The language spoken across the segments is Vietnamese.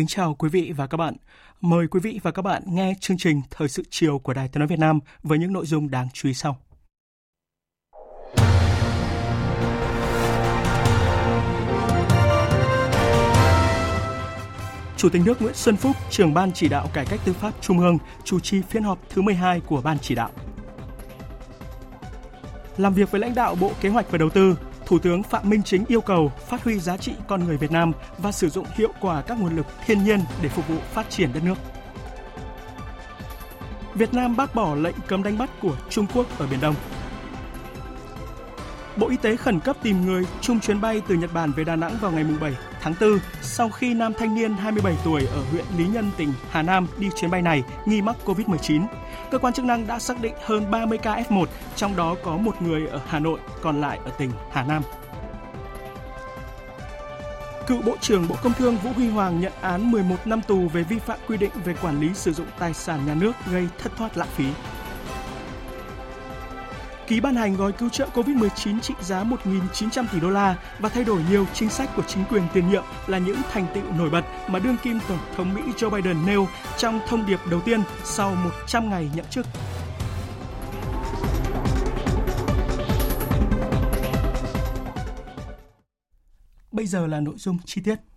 Kính chào quý vị và các bạn. Mời quý vị và các bạn nghe chương trình Thời sự chiều của Đài Tiếng nói Việt Nam với những nội dung đáng chú ý sau. Chủ tịch nước Nguyễn Xuân Phúc, trưởng ban chỉ đạo cải cách tư pháp Trung ương, chủ trì phiên họp thứ 12 của ban chỉ đạo. Làm việc với lãnh đạo Bộ Kế hoạch và Đầu tư, Thủ tướng Phạm Minh Chính yêu cầu phát huy giá trị con người Việt Nam và sử dụng hiệu quả các nguồn lực thiên nhiên để phục vụ phát triển đất nước. Việt Nam bác bỏ lệnh cấm đánh bắt của Trung Quốc ở Biển Đông. Bộ Y tế khẩn cấp tìm người chung chuyến bay từ Nhật Bản về Đà Nẵng vào ngày 7 tháng 4 sau khi nam thanh niên 27 tuổi ở huyện Lý Nhân, tỉnh Hà Nam đi chuyến bay này nghi mắc COVID-19. Cơ quan chức năng đã xác định hơn 30 ca F1, trong đó có một người ở Hà Nội, còn lại ở tỉnh Hà Nam. Cựu Bộ trưởng Bộ Công Thương Vũ Huy Hoàng nhận án 11 năm tù về vi phạm quy định về quản lý sử dụng tài sản nhà nước gây thất thoát lãng phí ký ban hành gói cứu trợ COVID-19 trị giá 1.900 tỷ đô la và thay đổi nhiều chính sách của chính quyền tiền nhiệm là những thành tựu nổi bật mà đương kim Tổng thống Mỹ Joe Biden nêu trong thông điệp đầu tiên sau 100 ngày nhậm chức. Bây giờ là nội dung chi tiết.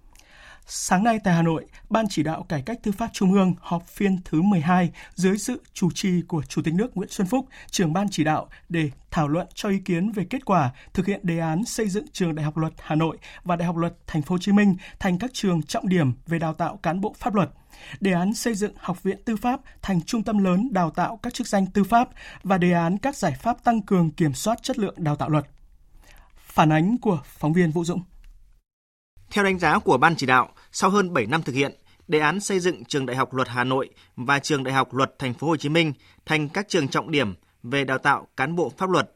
Sáng nay tại Hà Nội, Ban chỉ đạo cải cách tư pháp Trung ương họp phiên thứ 12 dưới sự chủ trì của Chủ tịch nước Nguyễn Xuân Phúc, trưởng ban chỉ đạo để thảo luận cho ý kiến về kết quả thực hiện đề án xây dựng trường Đại học Luật Hà Nội và Đại học Luật Thành phố Hồ Chí Minh thành các trường trọng điểm về đào tạo cán bộ pháp luật. Đề án xây dựng Học viện Tư pháp thành trung tâm lớn đào tạo các chức danh tư pháp và đề án các giải pháp tăng cường kiểm soát chất lượng đào tạo luật. Phản ánh của phóng viên Vũ Dũng. Theo đánh giá của Ban chỉ đạo, sau hơn 7 năm thực hiện, đề án xây dựng trường Đại học Luật Hà Nội và trường Đại học Luật Thành phố Hồ Chí Minh thành các trường trọng điểm về đào tạo cán bộ pháp luật.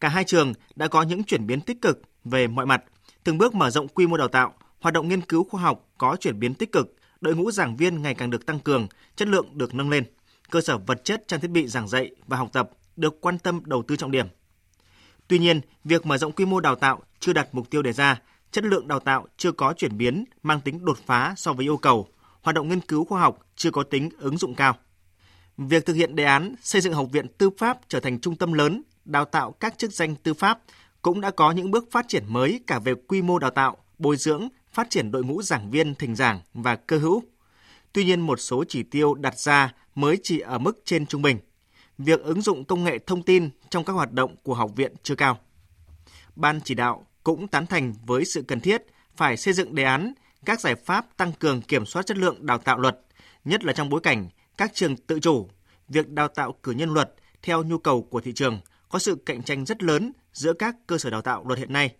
Cả hai trường đã có những chuyển biến tích cực về mọi mặt, từng bước mở rộng quy mô đào tạo, hoạt động nghiên cứu khoa học có chuyển biến tích cực, đội ngũ giảng viên ngày càng được tăng cường, chất lượng được nâng lên, cơ sở vật chất trang thiết bị giảng dạy và học tập được quan tâm đầu tư trọng điểm. Tuy nhiên, việc mở rộng quy mô đào tạo chưa đạt mục tiêu đề ra chất lượng đào tạo chưa có chuyển biến mang tính đột phá so với yêu cầu, hoạt động nghiên cứu khoa học chưa có tính ứng dụng cao. Việc thực hiện đề án xây dựng Học viện Tư pháp trở thành trung tâm lớn đào tạo các chức danh tư pháp cũng đã có những bước phát triển mới cả về quy mô đào tạo, bồi dưỡng, phát triển đội ngũ giảng viên thỉnh giảng và cơ hữu. Tuy nhiên một số chỉ tiêu đặt ra mới chỉ ở mức trên trung bình. Việc ứng dụng công nghệ thông tin trong các hoạt động của học viện chưa cao. Ban chỉ đạo cũng tán thành với sự cần thiết phải xây dựng đề án các giải pháp tăng cường kiểm soát chất lượng đào tạo luật, nhất là trong bối cảnh các trường tự chủ, việc đào tạo cử nhân luật theo nhu cầu của thị trường có sự cạnh tranh rất lớn giữa các cơ sở đào tạo luật hiện nay.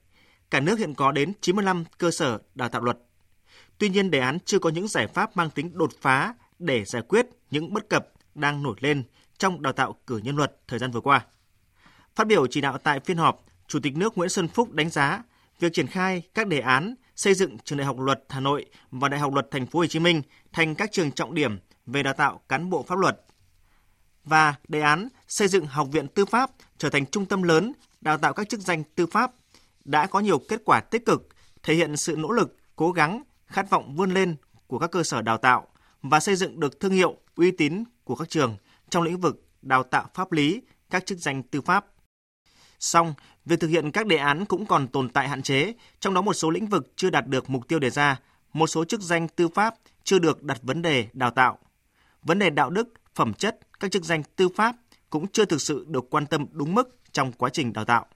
Cả nước hiện có đến 95 cơ sở đào tạo luật. Tuy nhiên, đề án chưa có những giải pháp mang tính đột phá để giải quyết những bất cập đang nổi lên trong đào tạo cử nhân luật thời gian vừa qua. Phát biểu chỉ đạo tại phiên họp, Chủ tịch nước Nguyễn Xuân Phúc đánh giá việc triển khai các đề án xây dựng trường Đại học Luật Hà Nội và Đại học Luật Thành phố Hồ Chí Minh thành các trường trọng điểm về đào tạo cán bộ pháp luật và đề án xây dựng Học viện Tư pháp trở thành trung tâm lớn đào tạo các chức danh tư pháp đã có nhiều kết quả tích cực, thể hiện sự nỗ lực, cố gắng, khát vọng vươn lên của các cơ sở đào tạo và xây dựng được thương hiệu, uy tín của các trường trong lĩnh vực đào tạo pháp lý, các chức danh tư pháp. Song, việc thực hiện các đề án cũng còn tồn tại hạn chế, trong đó một số lĩnh vực chưa đạt được mục tiêu đề ra, một số chức danh tư pháp chưa được đặt vấn đề đào tạo. Vấn đề đạo đức, phẩm chất các chức danh tư pháp cũng chưa thực sự được quan tâm đúng mức trong quá trình đào tạo.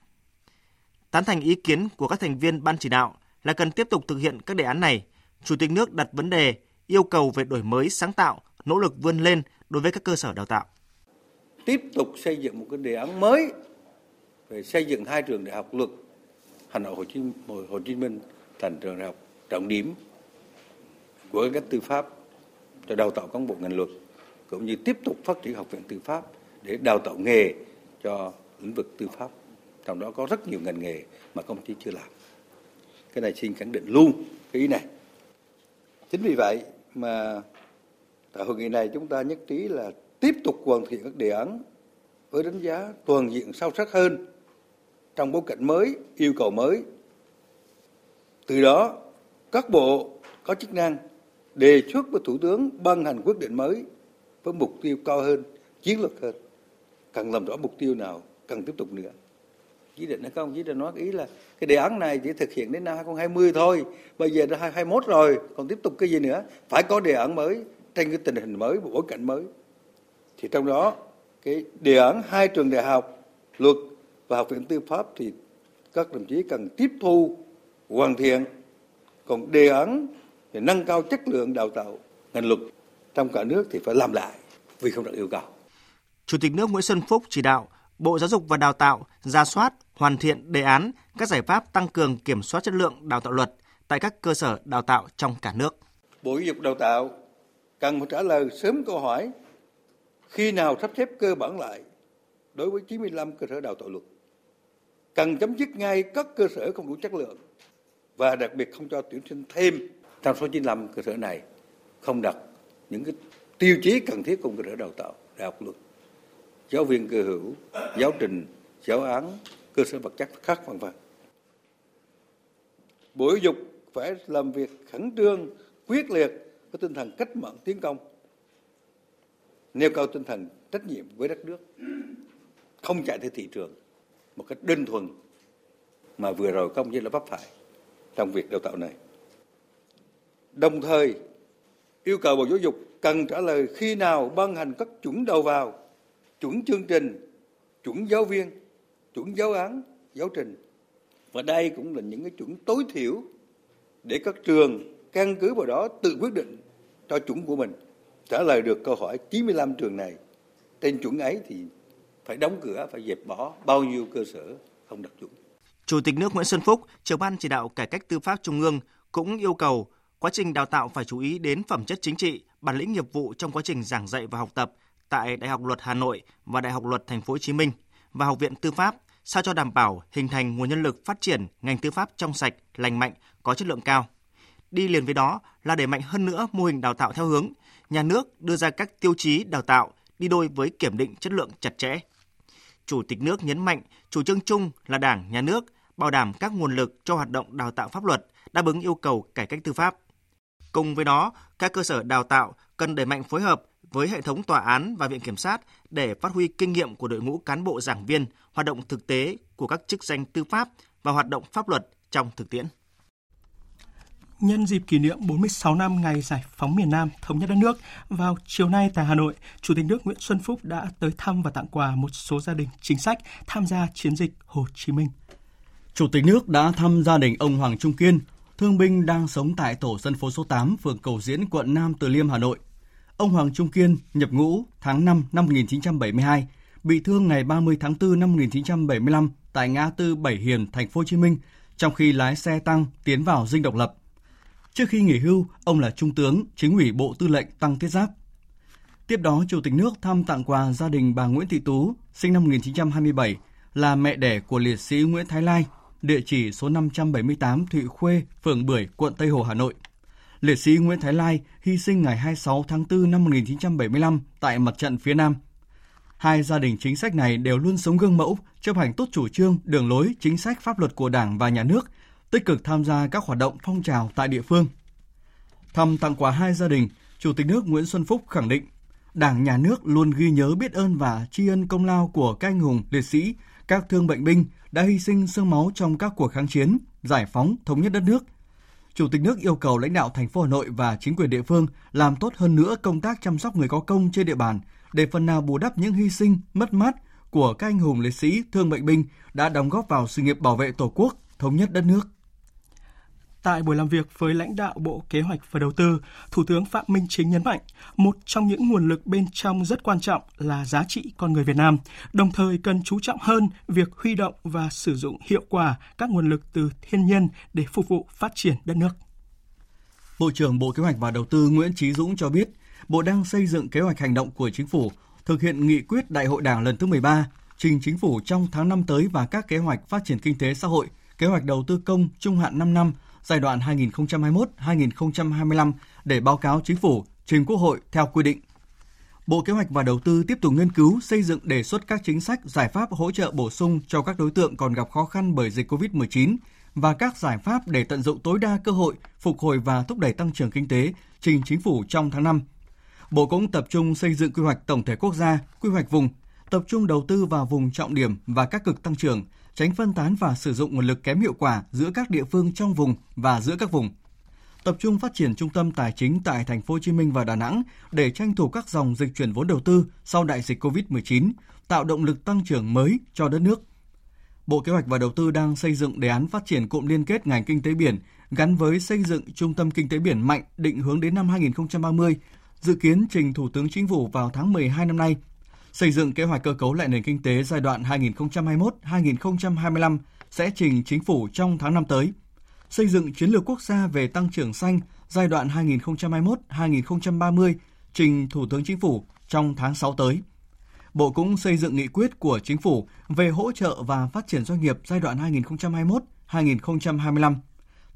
Tán thành ý kiến của các thành viên ban chỉ đạo là cần tiếp tục thực hiện các đề án này, Chủ tịch nước đặt vấn đề yêu cầu về đổi mới sáng tạo, nỗ lực vươn lên đối với các cơ sở đào tạo. Tiếp tục xây dựng một cái đề án mới về xây dựng hai trường đại học luật Hà Nội Hồ Chí, Hồ Chí Minh thành trường đại học trọng điểm của các tư pháp cho đào tạo cán bộ ngành luật cũng như tiếp tục phát triển học viện tư pháp để đào tạo nghề cho lĩnh vực tư pháp. Trong đó có rất nhiều ngành nghề mà công ty chưa làm. Cái này xin khẳng định luôn cái ý này. Chính vì vậy mà tại hội nghị này chúng ta nhất trí là tiếp tục hoàn thiện các đề án với đánh giá toàn diện sâu sắc hơn trong bối cảnh mới, yêu cầu mới. Từ đó, các bộ có chức năng đề xuất với thủ tướng ban hành quyết định mới với mục tiêu cao hơn, chiến lược hơn. Cần làm rõ mục tiêu nào, cần tiếp tục nữa. Chỉ định hay không? Chỉ định nói ý là cái đề án này chỉ thực hiện đến năm 2020 thôi, bây giờ đã 2021 rồi, còn tiếp tục cái gì nữa? Phải có đề án mới, trên cái tình hình mới, bối cảnh mới. Thì trong đó, cái đề án hai trường đại học, luật và học viện tư pháp thì các đồng chí cần tiếp thu hoàn thiện còn đề án để nâng cao chất lượng đào tạo ngành luật trong cả nước thì phải làm lại vì không đạt yêu cầu. Chủ tịch nước Nguyễn Xuân Phúc chỉ đạo Bộ Giáo dục và Đào tạo ra soát, hoàn thiện đề án các giải pháp tăng cường kiểm soát chất lượng đào tạo luật tại các cơ sở đào tạo trong cả nước. Bộ Giáo dục Đào tạo cần phải trả lời sớm câu hỏi khi nào sắp xếp cơ bản lại đối với 95 cơ sở đào tạo luật. Cần chấm dứt ngay các cơ sở không đủ chất lượng và đặc biệt không cho tuyển sinh thêm trong số 95 cơ sở này không đặt những cái tiêu chí cần thiết cùng cơ sở đào tạo, đại học luật, giáo viên cơ hữu, giáo trình, giáo án, cơ sở vật chất khác, vân vân. Bộ giáo dục phải làm việc khẩn trương, quyết liệt với tinh thần cách mạng tiến công, nêu cao tinh thần trách nhiệm với đất nước, không chạy theo thị trường một cách đơn thuần mà vừa rồi công chí là vấp phải trong việc đào tạo này. Đồng thời, yêu cầu bộ giáo dục cần trả lời khi nào ban hành các chuẩn đầu vào, chuẩn chương trình, chuẩn giáo viên, chuẩn giáo án, giáo trình. Và đây cũng là những cái chuẩn tối thiểu để các trường căn cứ vào đó tự quyết định cho chuẩn của mình. Trả lời được câu hỏi 95 trường này trên chuẩn ấy thì phải đóng cửa phải dẹp bỏ bao nhiêu cơ sở không đặc chuẩn Chủ tịch nước Nguyễn Xuân Phúc, trưởng ban chỉ đạo cải cách tư pháp trung ương cũng yêu cầu quá trình đào tạo phải chú ý đến phẩm chất chính trị, bản lĩnh nghiệp vụ trong quá trình giảng dạy và học tập tại Đại học Luật Hà Nội và Đại học Luật Thành phố Hồ Chí Minh và Học viện Tư pháp sao cho đảm bảo hình thành nguồn nhân lực phát triển ngành tư pháp trong sạch, lành mạnh, có chất lượng cao. Đi liền với đó là đẩy mạnh hơn nữa mô hình đào tạo theo hướng nhà nước đưa ra các tiêu chí đào tạo đi đôi với kiểm định chất lượng chặt chẽ. Chủ tịch nước nhấn mạnh chủ trương chung là Đảng, Nhà nước bảo đảm các nguồn lực cho hoạt động đào tạo pháp luật đáp ứng yêu cầu cải cách tư pháp. Cùng với đó, các cơ sở đào tạo cần đẩy mạnh phối hợp với hệ thống tòa án và viện kiểm sát để phát huy kinh nghiệm của đội ngũ cán bộ giảng viên, hoạt động thực tế của các chức danh tư pháp và hoạt động pháp luật trong thực tiễn. Nhân dịp kỷ niệm 46 năm ngày giải phóng miền Nam thống nhất đất nước, vào chiều nay tại Hà Nội, Chủ tịch nước Nguyễn Xuân Phúc đã tới thăm và tặng quà một số gia đình chính sách tham gia chiến dịch Hồ Chí Minh. Chủ tịch nước đã thăm gia đình ông Hoàng Trung Kiên, thương binh đang sống tại tổ dân phố số 8, phường Cầu Diễn, quận Nam Từ Liêm, Hà Nội. Ông Hoàng Trung Kiên nhập ngũ tháng 5 năm 1972, bị thương ngày 30 tháng 4 năm 1975 tại ngã tư Bảy Hiền, thành phố Hồ Chí Minh, trong khi lái xe tăng tiến vào dinh độc lập. Trước khi nghỉ hưu, ông là Trung tướng, chính ủy Bộ Tư lệnh Tăng Thiết Giáp. Tiếp đó, Chủ tịch nước thăm tặng quà gia đình bà Nguyễn Thị Tú, sinh năm 1927, là mẹ đẻ của liệt sĩ Nguyễn Thái Lai, địa chỉ số 578 Thụy Khuê, phường Bưởi, quận Tây Hồ, Hà Nội. Liệt sĩ Nguyễn Thái Lai hy sinh ngày 26 tháng 4 năm 1975 tại mặt trận phía Nam. Hai gia đình chính sách này đều luôn sống gương mẫu, chấp hành tốt chủ trương, đường lối, chính sách pháp luật của Đảng và Nhà nước, tích cực tham gia các hoạt động phong trào tại địa phương. Thăm tặng quà hai gia đình, Chủ tịch nước Nguyễn Xuân Phúc khẳng định Đảng, Nhà nước luôn ghi nhớ biết ơn và tri ân công lao của các anh hùng, liệt sĩ, các thương bệnh binh đã hy sinh sương máu trong các cuộc kháng chiến, giải phóng, thống nhất đất nước. Chủ tịch nước yêu cầu lãnh đạo thành phố Hà Nội và chính quyền địa phương làm tốt hơn nữa công tác chăm sóc người có công trên địa bàn để phần nào bù đắp những hy sinh, mất mát của các anh hùng liệt sĩ, thương bệnh binh đã đóng góp vào sự nghiệp bảo vệ Tổ quốc, thống nhất đất nước. Tại buổi làm việc với lãnh đạo Bộ Kế hoạch và Đầu tư, Thủ tướng Phạm Minh Chính nhấn mạnh, một trong những nguồn lực bên trong rất quan trọng là giá trị con người Việt Nam, đồng thời cần chú trọng hơn việc huy động và sử dụng hiệu quả các nguồn lực từ thiên nhiên để phục vụ phát triển đất nước. Bộ trưởng Bộ Kế hoạch và Đầu tư Nguyễn Chí Dũng cho biết, Bộ đang xây dựng kế hoạch hành động của chính phủ thực hiện nghị quyết Đại hội Đảng lần thứ 13, trình chính phủ trong tháng 5 tới và các kế hoạch phát triển kinh tế xã hội, kế hoạch đầu tư công trung hạn 5 năm giai đoạn 2021-2025 để báo cáo chính phủ, trình Quốc hội theo quy định. Bộ Kế hoạch và Đầu tư tiếp tục nghiên cứu, xây dựng đề xuất các chính sách, giải pháp hỗ trợ bổ sung cho các đối tượng còn gặp khó khăn bởi dịch COVID-19 và các giải pháp để tận dụng tối đa cơ hội phục hồi và thúc đẩy tăng trưởng kinh tế trình chính phủ trong tháng 5. Bộ cũng tập trung xây dựng quy hoạch tổng thể quốc gia, quy hoạch vùng, tập trung đầu tư vào vùng trọng điểm và các cực tăng trưởng, tránh phân tán và sử dụng nguồn lực kém hiệu quả giữa các địa phương trong vùng và giữa các vùng. Tập trung phát triển trung tâm tài chính tại thành phố Hồ Chí Minh và Đà Nẵng để tranh thủ các dòng dịch chuyển vốn đầu tư sau đại dịch Covid-19, tạo động lực tăng trưởng mới cho đất nước. Bộ Kế hoạch và Đầu tư đang xây dựng đề án phát triển cụm liên kết ngành kinh tế biển gắn với xây dựng trung tâm kinh tế biển mạnh định hướng đến năm 2030, dự kiến trình Thủ tướng Chính phủ vào tháng 12 năm nay xây dựng kế hoạch cơ cấu lại nền kinh tế giai đoạn 2021-2025 sẽ trình chính phủ trong tháng năm tới. Xây dựng chiến lược quốc gia về tăng trưởng xanh giai đoạn 2021-2030 trình Thủ tướng Chính phủ trong tháng 6 tới. Bộ cũng xây dựng nghị quyết của Chính phủ về hỗ trợ và phát triển doanh nghiệp giai đoạn 2021-2025.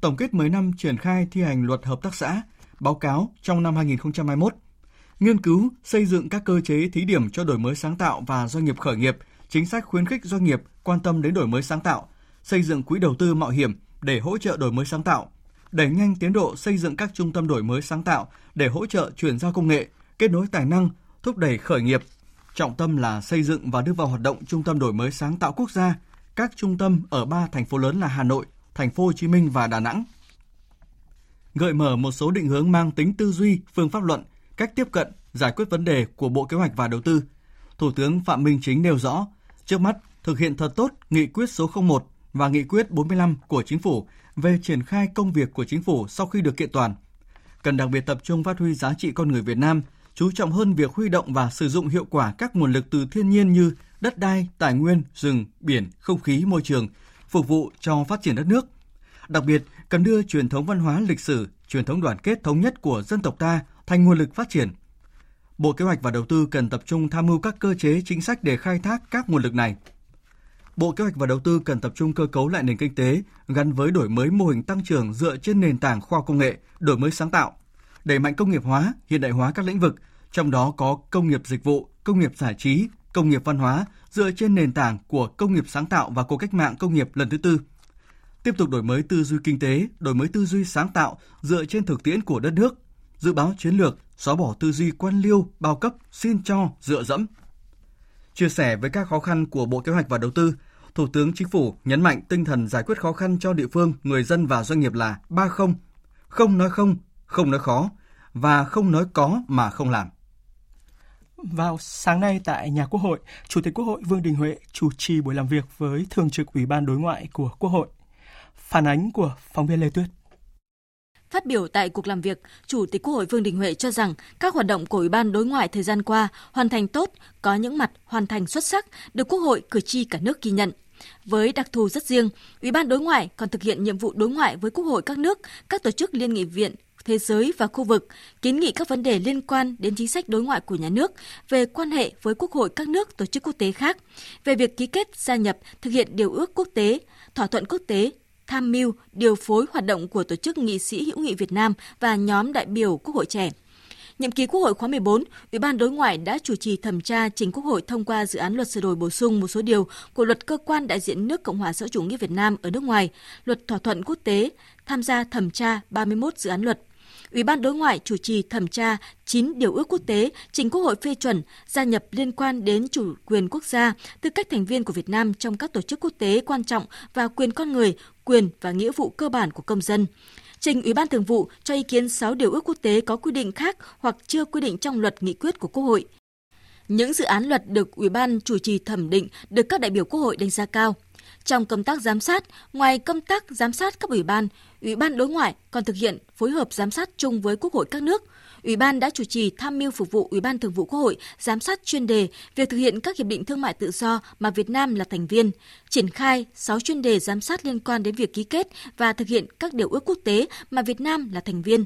Tổng kết 10 năm triển khai thi hành luật hợp tác xã, báo cáo trong năm 2021 nghiên cứu, xây dựng các cơ chế thí điểm cho đổi mới sáng tạo và doanh nghiệp khởi nghiệp, chính sách khuyến khích doanh nghiệp quan tâm đến đổi mới sáng tạo, xây dựng quỹ đầu tư mạo hiểm để hỗ trợ đổi mới sáng tạo, đẩy nhanh tiến độ xây dựng các trung tâm đổi mới sáng tạo để hỗ trợ chuyển giao công nghệ, kết nối tài năng, thúc đẩy khởi nghiệp. Trọng tâm là xây dựng và đưa vào hoạt động trung tâm đổi mới sáng tạo quốc gia, các trung tâm ở ba thành phố lớn là Hà Nội, Thành phố Hồ Chí Minh và Đà Nẵng. Gợi mở một số định hướng mang tính tư duy, phương pháp luận cách tiếp cận, giải quyết vấn đề của Bộ Kế hoạch và Đầu tư. Thủ tướng Phạm Minh Chính nêu rõ, trước mắt thực hiện thật tốt nghị quyết số 01 và nghị quyết 45 của Chính phủ về triển khai công việc của Chính phủ sau khi được kiện toàn. Cần đặc biệt tập trung phát huy giá trị con người Việt Nam, chú trọng hơn việc huy động và sử dụng hiệu quả các nguồn lực từ thiên nhiên như đất đai, tài nguyên, rừng, biển, không khí, môi trường, phục vụ cho phát triển đất nước. Đặc biệt, cần đưa truyền thống văn hóa lịch sử, truyền thống đoàn kết thống nhất của dân tộc ta thành nguồn lực phát triển. Bộ Kế hoạch và Đầu tư cần tập trung tham mưu các cơ chế chính sách để khai thác các nguồn lực này. Bộ Kế hoạch và Đầu tư cần tập trung cơ cấu lại nền kinh tế gắn với đổi mới mô hình tăng trưởng dựa trên nền tảng khoa công nghệ, đổi mới sáng tạo, đẩy mạnh công nghiệp hóa, hiện đại hóa các lĩnh vực, trong đó có công nghiệp dịch vụ, công nghiệp giải trí, công nghiệp văn hóa dựa trên nền tảng của công nghiệp sáng tạo và cuộc cách mạng công nghiệp lần thứ tư. Tiếp tục đổi mới tư duy kinh tế, đổi mới tư duy sáng tạo dựa trên thực tiễn của đất nước, dự báo chiến lược, xóa bỏ tư duy quan liêu, bao cấp, xin cho, dựa dẫm. Chia sẻ với các khó khăn của Bộ Kế hoạch và Đầu tư, Thủ tướng Chính phủ nhấn mạnh tinh thần giải quyết khó khăn cho địa phương, người dân và doanh nghiệp là ba không. Không nói không, không nói khó và không nói có mà không làm. Vào sáng nay tại nhà Quốc hội, Chủ tịch Quốc hội Vương Đình Huệ chủ trì buổi làm việc với Thường trực Ủy ban Đối ngoại của Quốc hội. Phản ánh của phóng viên Lê Tuyết. Phát biểu tại cuộc làm việc, Chủ tịch Quốc hội Vương Đình Huệ cho rằng các hoạt động của Ủy ban đối ngoại thời gian qua hoàn thành tốt, có những mặt hoàn thành xuất sắc, được Quốc hội cử tri cả nước ghi nhận. Với đặc thù rất riêng, Ủy ban đối ngoại còn thực hiện nhiệm vụ đối ngoại với Quốc hội các nước, các tổ chức liên nghị viện, thế giới và khu vực, kiến nghị các vấn đề liên quan đến chính sách đối ngoại của nhà nước, về quan hệ với quốc hội các nước tổ chức quốc tế khác, về việc ký kết gia nhập thực hiện điều ước quốc tế, thỏa thuận quốc tế tham mưu, điều phối hoạt động của Tổ chức Nghị sĩ hữu nghị Việt Nam và nhóm đại biểu Quốc hội trẻ. Nhiệm kỳ Quốc hội khóa 14, Ủy ban Đối ngoại đã chủ trì thẩm tra trình Quốc hội thông qua dự án luật sửa đổi bổ sung một số điều của luật cơ quan đại diện nước Cộng hòa xã chủ nghĩa Việt Nam ở nước ngoài, luật thỏa thuận quốc tế, tham gia thẩm tra 31 dự án luật. Ủy ban đối ngoại chủ trì thẩm tra 9 điều ước quốc tế trình Quốc hội phê chuẩn gia nhập liên quan đến chủ quyền quốc gia, tư cách thành viên của Việt Nam trong các tổ chức quốc tế quan trọng và quyền con người, quyền và nghĩa vụ cơ bản của công dân trình Ủy ban Thường vụ cho ý kiến 6 điều ước quốc tế có quy định khác hoặc chưa quy định trong luật nghị quyết của Quốc hội. Những dự án luật được Ủy ban chủ trì thẩm định được các đại biểu Quốc hội đánh giá cao. Trong công tác giám sát, ngoài công tác giám sát các ủy ban, Ủy ban đối ngoại còn thực hiện phối hợp giám sát chung với Quốc hội các nước. Ủy ban đã chủ trì tham mưu phục vụ Ủy ban Thường vụ Quốc hội giám sát chuyên đề việc thực hiện các hiệp định thương mại tự do mà Việt Nam là thành viên, triển khai 6 chuyên đề giám sát liên quan đến việc ký kết và thực hiện các điều ước quốc tế mà Việt Nam là thành viên,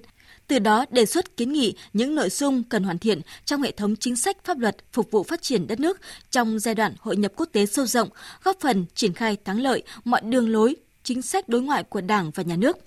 từ đó đề xuất kiến nghị những nội dung cần hoàn thiện trong hệ thống chính sách pháp luật phục vụ phát triển đất nước trong giai đoạn hội nhập quốc tế sâu rộng, góp phần triển khai thắng lợi mọi đường lối, chính sách đối ngoại của Đảng và Nhà nước.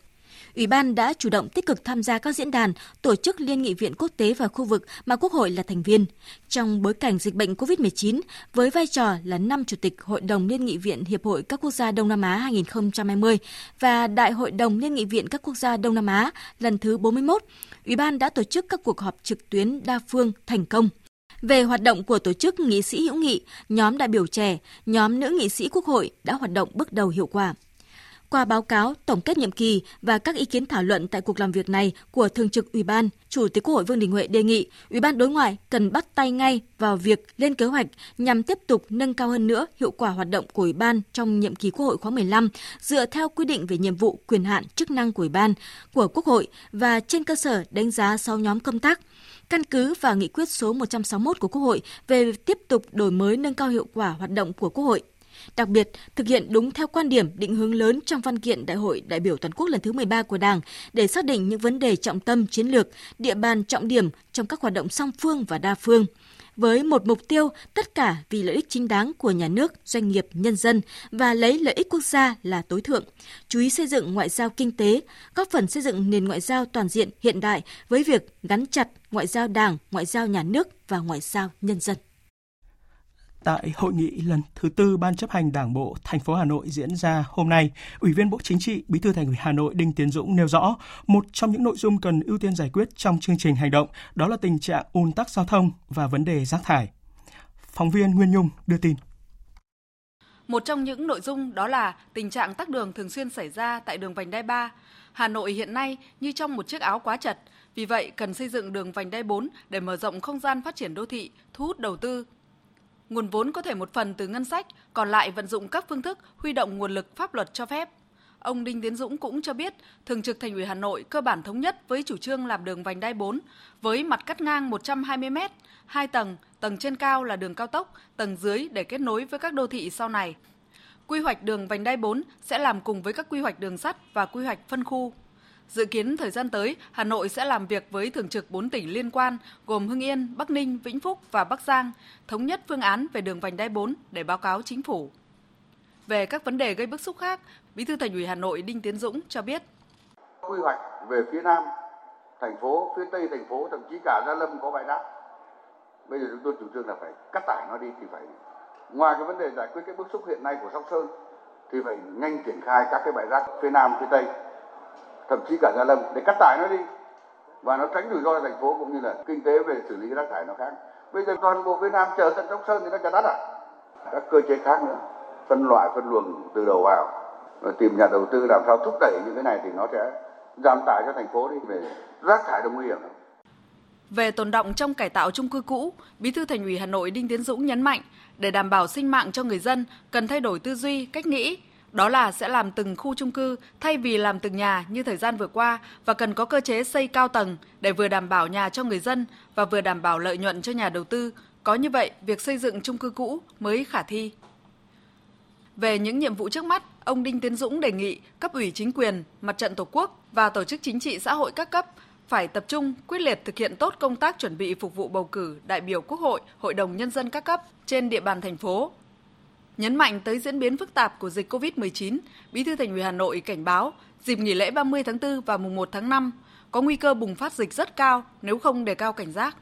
Ủy ban đã chủ động tích cực tham gia các diễn đàn, tổ chức liên nghị viện quốc tế và khu vực mà Quốc hội là thành viên. Trong bối cảnh dịch bệnh COVID-19, với vai trò là năm chủ tịch Hội đồng Liên nghị viện Hiệp hội các quốc gia Đông Nam Á 2020 và Đại hội đồng Liên nghị viện các quốc gia Đông Nam Á lần thứ 41, Ủy ban đã tổ chức các cuộc họp trực tuyến đa phương thành công. Về hoạt động của tổ chức nghị sĩ hữu nghị, nhóm đại biểu trẻ, nhóm nữ nghị sĩ quốc hội đã hoạt động bước đầu hiệu quả. Qua báo cáo tổng kết nhiệm kỳ và các ý kiến thảo luận tại cuộc làm việc này của Thường trực Ủy ban, Chủ tịch Quốc hội Vương Đình Huệ đề nghị Ủy ban đối ngoại cần bắt tay ngay vào việc lên kế hoạch nhằm tiếp tục nâng cao hơn nữa hiệu quả hoạt động của Ủy ban trong nhiệm kỳ Quốc hội khóa 15 dựa theo quy định về nhiệm vụ, quyền hạn, chức năng của Ủy ban của Quốc hội và trên cơ sở đánh giá 6 nhóm công tác. Căn cứ vào nghị quyết số 161 của Quốc hội về tiếp tục đổi mới nâng cao hiệu quả hoạt động của Quốc hội. Đặc biệt, thực hiện đúng theo quan điểm định hướng lớn trong văn kiện Đại hội đại biểu toàn quốc lần thứ 13 của Đảng để xác định những vấn đề trọng tâm chiến lược, địa bàn trọng điểm trong các hoạt động song phương và đa phương với một mục tiêu tất cả vì lợi ích chính đáng của nhà nước, doanh nghiệp, nhân dân và lấy lợi ích quốc gia là tối thượng. Chú ý xây dựng ngoại giao kinh tế, góp phần xây dựng nền ngoại giao toàn diện hiện đại với việc gắn chặt ngoại giao đảng, ngoại giao nhà nước và ngoại giao nhân dân. Tại hội nghị lần thứ tư Ban chấp hành Đảng bộ thành phố Hà Nội diễn ra hôm nay, Ủy viên Bộ Chính trị, Bí thư Thành ủy Hà Nội Đinh Tiến Dũng nêu rõ, một trong những nội dung cần ưu tiên giải quyết trong chương trình hành động đó là tình trạng ùn tắc giao thông và vấn đề rác thải. Phóng viên Nguyên Nhung đưa tin. Một trong những nội dung đó là tình trạng tắc đường thường xuyên xảy ra tại đường vành đai 3. Hà Nội hiện nay như trong một chiếc áo quá chật, vì vậy cần xây dựng đường vành đai 4 để mở rộng không gian phát triển đô thị, thu hút đầu tư, Nguồn vốn có thể một phần từ ngân sách, còn lại vận dụng các phương thức huy động nguồn lực pháp luật cho phép. Ông Đinh Tiến Dũng cũng cho biết, Thường trực Thành ủy Hà Nội cơ bản thống nhất với chủ trương làm đường vành đai 4 với mặt cắt ngang 120 m, hai tầng, tầng trên cao là đường cao tốc, tầng dưới để kết nối với các đô thị sau này. Quy hoạch đường vành đai 4 sẽ làm cùng với các quy hoạch đường sắt và quy hoạch phân khu. Dự kiến thời gian tới, Hà Nội sẽ làm việc với thường trực 4 tỉnh liên quan gồm Hưng Yên, Bắc Ninh, Vĩnh Phúc và Bắc Giang, thống nhất phương án về đường vành đai 4 để báo cáo chính phủ. Về các vấn đề gây bức xúc khác, Bí thư Thành ủy Hà Nội Đinh Tiến Dũng cho biết. Quy hoạch về phía Nam, thành phố, phía Tây thành phố, thậm chí cả Gia Lâm có bãi rác. Bây giờ chúng tôi chủ trương là phải cắt tải nó đi thì phải ngoài cái vấn đề giải quyết cái bức xúc hiện nay của Sóc Sơn thì phải nhanh triển khai các cái bãi rác phía Nam, phía Tây thậm chí cả gia lâm để cắt tải nó đi. Và nó tránh rủi ro cho thành phố cũng như là kinh tế về xử lý rác thải nó khác. Bây giờ toàn bộ phía nam chờ tận sóc sơn thì nó chả đắt à? Các cơ chế khác nữa. Phân loại phân luồng từ đầu vào. Rồi tìm nhà đầu tư làm sao thúc đẩy những cái này thì nó sẽ giảm tải cho thành phố đi về rác thải đồng nguy hiểm về tồn động trong cải tạo chung cư cũ, Bí thư Thành ủy Hà Nội Đinh Tiến Dũng nhấn mạnh, để đảm bảo sinh mạng cho người dân, cần thay đổi tư duy, cách nghĩ, đó là sẽ làm từng khu chung cư thay vì làm từng nhà như thời gian vừa qua và cần có cơ chế xây cao tầng để vừa đảm bảo nhà cho người dân và vừa đảm bảo lợi nhuận cho nhà đầu tư. Có như vậy, việc xây dựng chung cư cũ mới khả thi. Về những nhiệm vụ trước mắt, ông Đinh Tiến Dũng đề nghị cấp ủy chính quyền, mặt trận Tổ quốc và tổ chức chính trị xã hội các cấp phải tập trung quyết liệt thực hiện tốt công tác chuẩn bị phục vụ bầu cử đại biểu Quốc hội, Hội đồng nhân dân các cấp trên địa bàn thành phố Nhấn mạnh tới diễn biến phức tạp của dịch COVID-19, Bí thư Thành ủy Hà Nội cảnh báo dịp nghỉ lễ 30 tháng 4 và mùng 1 tháng 5 có nguy cơ bùng phát dịch rất cao nếu không đề cao cảnh giác.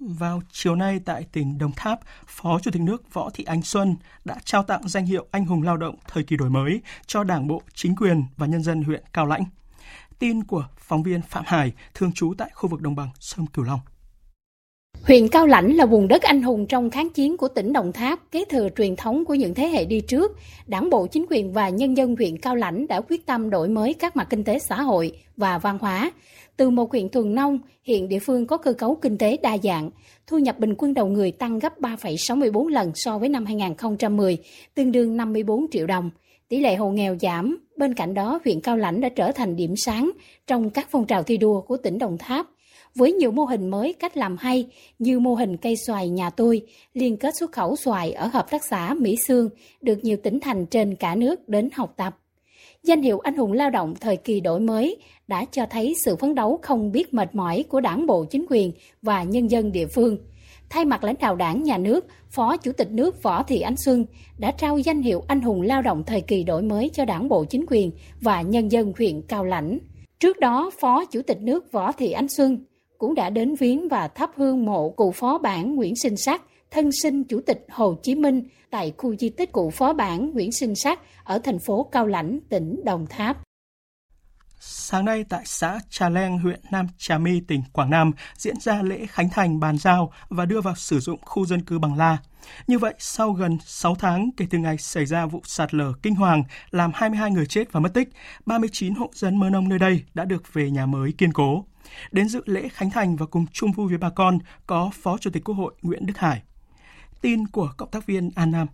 Vào chiều nay tại tỉnh Đồng Tháp, Phó Chủ tịch nước Võ Thị Ánh Xuân đã trao tặng danh hiệu Anh hùng lao động thời kỳ đổi mới cho Đảng bộ, chính quyền và nhân dân huyện Cao Lãnh. Tin của phóng viên Phạm Hải, thường trú tại khu vực đồng bằng sông Cửu Long. Huyện Cao Lãnh là vùng đất anh hùng trong kháng chiến của tỉnh Đồng Tháp, kế thừa truyền thống của những thế hệ đi trước. Đảng bộ, chính quyền và nhân dân huyện Cao Lãnh đã quyết tâm đổi mới các mặt kinh tế xã hội và văn hóa. Từ một huyện thuần nông, hiện địa phương có cơ cấu kinh tế đa dạng, thu nhập bình quân đầu người tăng gấp 3,64 lần so với năm 2010, tương đương 54 triệu đồng. Tỷ lệ hộ nghèo giảm, bên cạnh đó huyện Cao Lãnh đã trở thành điểm sáng trong các phong trào thi đua của tỉnh Đồng Tháp – với nhiều mô hình mới cách làm hay như mô hình cây xoài nhà tôi, liên kết xuất khẩu xoài ở Hợp tác xã Mỹ Sương, được nhiều tỉnh thành trên cả nước đến học tập. Danh hiệu anh hùng lao động thời kỳ đổi mới đã cho thấy sự phấn đấu không biết mệt mỏi của đảng bộ chính quyền và nhân dân địa phương. Thay mặt lãnh đạo đảng, nhà nước, Phó Chủ tịch nước Võ Thị Ánh Xuân đã trao danh hiệu anh hùng lao động thời kỳ đổi mới cho đảng bộ chính quyền và nhân dân huyện Cao Lãnh. Trước đó, Phó Chủ tịch nước Võ Thị Ánh Xuân cũng đã đến viếng và thắp hương mộ cụ phó bản Nguyễn Sinh Sắc, thân sinh Chủ tịch Hồ Chí Minh tại khu di tích cụ phó bản Nguyễn Sinh Sắc ở thành phố Cao Lãnh, tỉnh Đồng Tháp. Sáng nay tại xã Trà Leng, huyện Nam Trà My, tỉnh Quảng Nam diễn ra lễ khánh thành bàn giao và đưa vào sử dụng khu dân cư Bằng La. Như vậy, sau gần 6 tháng kể từ ngày xảy ra vụ sạt lở kinh hoàng làm 22 người chết và mất tích, 39 hộ dân mơ nông nơi đây đã được về nhà mới kiên cố. Đến dự lễ khánh thành và cùng chung vui với bà con có Phó Chủ tịch Quốc hội Nguyễn Đức Hải. Tin của cộng tác viên An Nam.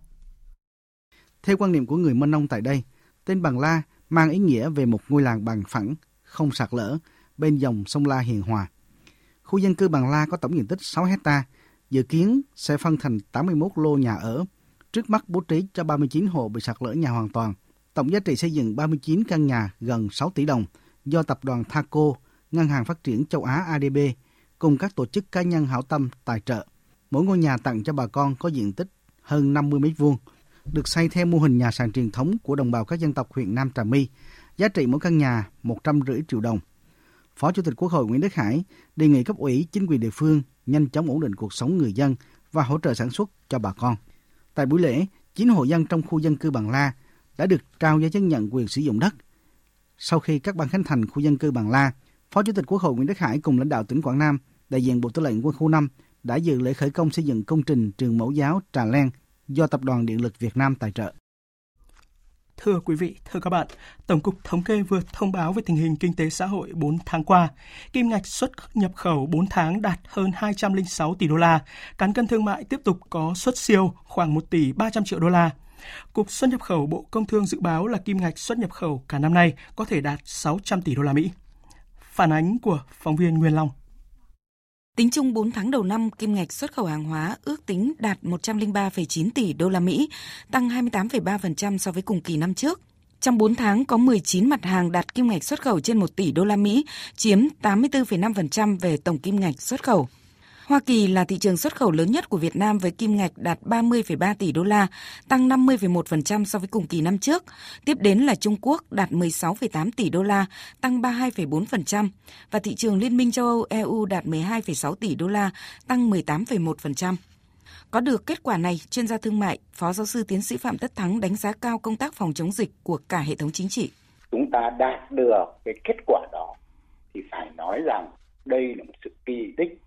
Theo quan niệm của người Mân Nông tại đây, tên Bằng La mang ý nghĩa về một ngôi làng bằng phẳng, không sạt lở, bên dòng sông La hiền hòa. Khu dân cư Bằng La có tổng diện tích 6 hecta, dự kiến sẽ phân thành 81 lô nhà ở. Trước mắt bố trí cho 39 hộ bị sạt lở nhà hoàn toàn. Tổng giá trị xây dựng 39 căn nhà gần 6 tỷ đồng do tập đoàn Thaco, Ngân hàng Phát triển Châu Á ADB cùng các tổ chức cá nhân hảo tâm tài trợ. Mỗi ngôi nhà tặng cho bà con có diện tích hơn 50 mét vuông, được xây theo mô hình nhà sàn truyền thống của đồng bào các dân tộc huyện Nam Trà My, giá trị mỗi căn nhà 150 triệu đồng. Phó Chủ tịch Quốc hội Nguyễn Đức Hải đề nghị cấp ủy chính quyền địa phương nhanh chóng ổn định cuộc sống người dân và hỗ trợ sản xuất cho bà con. Tại buổi lễ, 9 hộ dân trong khu dân cư Bằng La đã được trao giấy chứng nhận quyền sử dụng đất. Sau khi các ban khánh thành khu dân cư Bằng La, Phó Chủ tịch Quốc hội Nguyễn Đức Hải cùng lãnh đạo tỉnh Quảng Nam, đại diện Bộ Tư lệnh Quân khu 5 đã dự lễ khởi công xây dựng công trình trường mẫu giáo Trà Len do Tập đoàn Điện lực Việt Nam tài trợ. Thưa quý vị, thưa các bạn, Tổng cục Thống kê vừa thông báo về tình hình kinh tế xã hội 4 tháng qua. Kim ngạch xuất nhập khẩu 4 tháng đạt hơn 206 tỷ đô la, cán cân thương mại tiếp tục có xuất siêu khoảng 1 tỷ 300 triệu đô la. Cục xuất nhập khẩu Bộ Công Thương dự báo là kim ngạch xuất nhập khẩu cả năm nay có thể đạt 600 tỷ đô la Mỹ. Phản ánh của phóng viên Nguyên Long. Tính chung 4 tháng đầu năm, kim ngạch xuất khẩu hàng hóa ước tính đạt 103,9 tỷ đô la Mỹ, tăng 28,3% so với cùng kỳ năm trước. Trong 4 tháng có 19 mặt hàng đạt kim ngạch xuất khẩu trên 1 tỷ đô la Mỹ, chiếm 84,5% về tổng kim ngạch xuất khẩu. Hoa Kỳ là thị trường xuất khẩu lớn nhất của Việt Nam với kim ngạch đạt 30,3 tỷ đô la, tăng 50,1% so với cùng kỳ năm trước. Tiếp đến là Trung Quốc đạt 16,8 tỷ đô la, tăng 32,4% và thị trường Liên minh châu Âu EU đạt 12,6 tỷ đô la, tăng 18,1%. Có được kết quả này, chuyên gia thương mại, Phó giáo sư tiến sĩ Phạm Tất Thắng đánh giá cao công tác phòng chống dịch của cả hệ thống chính trị. Chúng ta đạt được cái kết quả đó thì phải nói rằng đây là một sự kỳ tích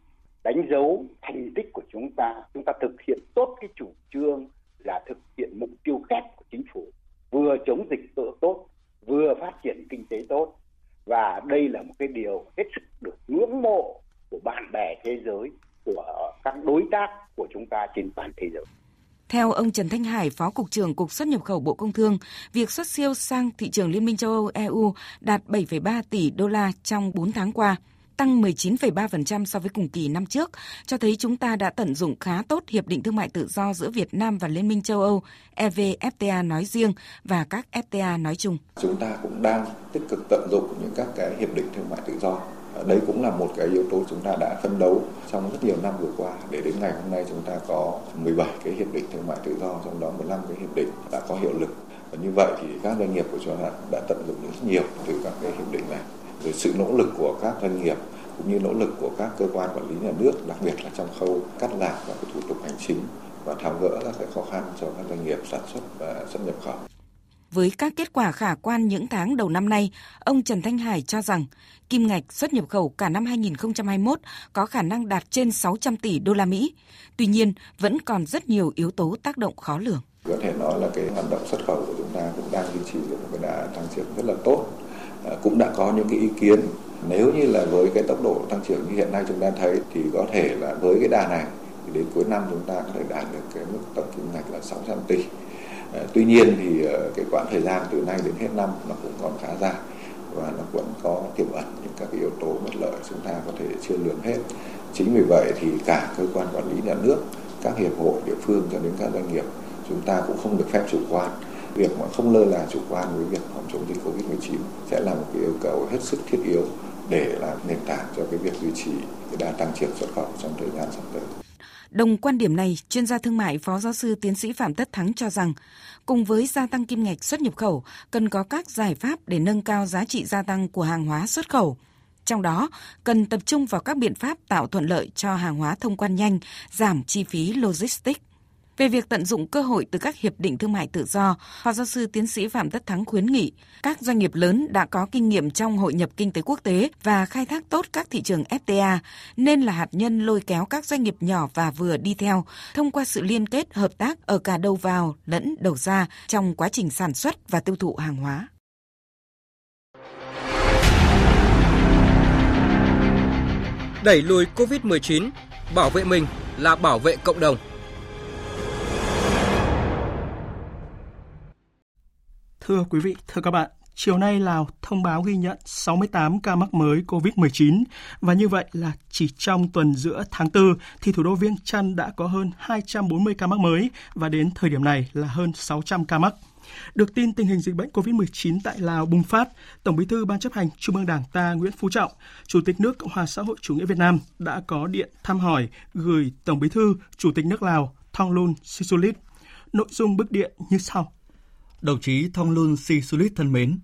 đánh dấu thành tích của chúng ta chúng ta thực hiện tốt cái chủ trương là thực hiện mục tiêu kép của chính phủ vừa chống dịch tốt vừa phát triển kinh tế tốt. Và đây là một cái điều hết sức được ngưỡng mộ của bạn bè thế giới của các đối tác của chúng ta trên toàn thế giới. Theo ông Trần Thanh Hải, Phó Cục trưởng Cục xuất nhập khẩu Bộ Công Thương, việc xuất siêu sang thị trường Liên minh châu Âu EU đạt 7,3 tỷ đô la trong 4 tháng qua tăng 19,3% so với cùng kỳ năm trước, cho thấy chúng ta đã tận dụng khá tốt Hiệp định Thương mại Tự do giữa Việt Nam và Liên minh châu Âu EVFTA nói riêng và các FTA nói chung. Chúng ta cũng đang tích cực tận dụng những các cái hiệp định thương mại tự do. Đây cũng là một cái yếu tố chúng ta đã phấn đấu trong rất nhiều năm vừa qua. Để đến ngày hôm nay chúng ta có 17 cái hiệp định thương mại tự do trong đó 15 cái hiệp định đã có hiệu lực. Và như vậy thì các doanh nghiệp của chúng ta đã tận dụng được rất nhiều từ các cái hiệp định này rồi sự nỗ lực của các doanh nghiệp cũng như nỗ lực của các cơ quan quản lý nhà nước đặc biệt là trong khâu cắt giảm các thủ tục hành chính và tháo gỡ các cái khó khăn cho các doanh nghiệp sản xuất và xuất nhập khẩu. Với các kết quả khả quan những tháng đầu năm nay, ông Trần Thanh Hải cho rằng kim ngạch xuất nhập khẩu cả năm 2021 có khả năng đạt trên 600 tỷ đô la Mỹ. Tuy nhiên, vẫn còn rất nhiều yếu tố tác động khó lường. Có thể nói là cái hoạt động xuất khẩu của chúng ta cũng đang duy trì được một cái đà tăng trưởng rất là tốt. Ờ, cũng đã có những cái ý kiến nếu như là với cái tốc độ tăng trưởng như hiện nay chúng ta thấy thì có thể là với cái đà này thì đến cuối năm chúng ta có thể đạt được cái mức tổng kim ngạch là 600 tỷ. Ờ, tuy nhiên thì ờ, cái quãng thời gian từ nay đến hết năm nó cũng còn khá dài và nó vẫn có tiềm ẩn những các cái yếu tố bất lợi chúng ta có thể chưa lường hết. Chính vì vậy thì cả cơ quan quản lý nhà nước, các hiệp hội địa phương cho đến các doanh nghiệp chúng ta cũng không được phép chủ quan việc mà không lơ là chủ quan với việc phòng chống dịch Covid-19 sẽ là một cái yêu cầu hết sức thiết yếu để làm nền tảng cho cái việc duy trì cái đa tăng trưởng xuất khẩu trong thời gian sắp tới. Đồng quan điểm này, chuyên gia thương mại Phó Giáo sư Tiến sĩ Phạm Tất Thắng cho rằng, cùng với gia tăng kim ngạch xuất nhập khẩu, cần có các giải pháp để nâng cao giá trị gia tăng của hàng hóa xuất khẩu. Trong đó, cần tập trung vào các biện pháp tạo thuận lợi cho hàng hóa thông quan nhanh, giảm chi phí logistics. Về việc tận dụng cơ hội từ các hiệp định thương mại tự do, Phó giáo sư tiến sĩ Phạm Tất Thắng khuyến nghị các doanh nghiệp lớn đã có kinh nghiệm trong hội nhập kinh tế quốc tế và khai thác tốt các thị trường FTA nên là hạt nhân lôi kéo các doanh nghiệp nhỏ và vừa đi theo thông qua sự liên kết hợp tác ở cả đầu vào lẫn đầu ra trong quá trình sản xuất và tiêu thụ hàng hóa. Đẩy lùi COVID-19, bảo vệ mình là bảo vệ cộng đồng. Thưa quý vị, thưa các bạn, chiều nay Lào thông báo ghi nhận 68 ca mắc mới COVID-19 và như vậy là chỉ trong tuần giữa tháng 4 thì thủ đô Viêng Chăn đã có hơn 240 ca mắc mới và đến thời điểm này là hơn 600 ca mắc. Được tin tình hình dịch bệnh COVID-19 tại Lào bùng phát, Tổng Bí thư Ban chấp hành Trung ương Đảng ta Nguyễn Phú Trọng, Chủ tịch nước Cộng hòa xã hội chủ nghĩa Việt Nam đã có điện thăm hỏi gửi Tổng Bí thư Chủ tịch nước Lào Thongloun Sisulit. Nội dung bức điện như sau. Đồng chí Thong Lun Si Sulit thân mến,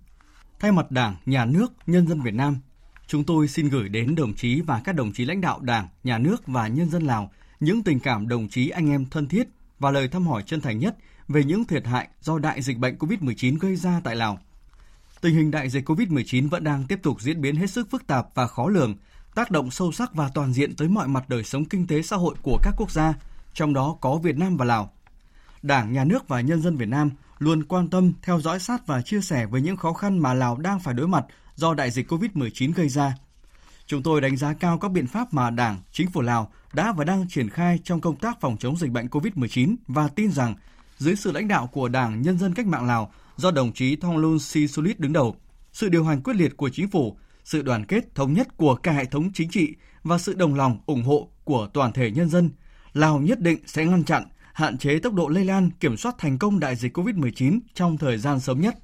thay mặt Đảng, Nhà nước, nhân dân Việt Nam, chúng tôi xin gửi đến đồng chí và các đồng chí lãnh đạo Đảng, Nhà nước và nhân dân Lào những tình cảm đồng chí anh em thân thiết và lời thăm hỏi chân thành nhất về những thiệt hại do đại dịch bệnh COVID-19 gây ra tại Lào. Tình hình đại dịch COVID-19 vẫn đang tiếp tục diễn biến hết sức phức tạp và khó lường, tác động sâu sắc và toàn diện tới mọi mặt đời sống kinh tế xã hội của các quốc gia, trong đó có Việt Nam và Lào. Đảng, Nhà nước và nhân dân Việt Nam luôn quan tâm, theo dõi sát và chia sẻ với những khó khăn mà Lào đang phải đối mặt do đại dịch COVID-19 gây ra. Chúng tôi đánh giá cao các biện pháp mà Đảng, Chính phủ Lào đã và đang triển khai trong công tác phòng chống dịch bệnh COVID-19 và tin rằng dưới sự lãnh đạo của Đảng Nhân dân Cách mạng Lào do đồng chí Thongloun Sisulit đứng đầu, sự điều hành quyết liệt của chính phủ, sự đoàn kết thống nhất của cả hệ thống chính trị và sự đồng lòng ủng hộ của toàn thể nhân dân, Lào nhất định sẽ ngăn chặn, hạn chế tốc độ lây lan, kiểm soát thành công đại dịch COVID-19 trong thời gian sớm nhất.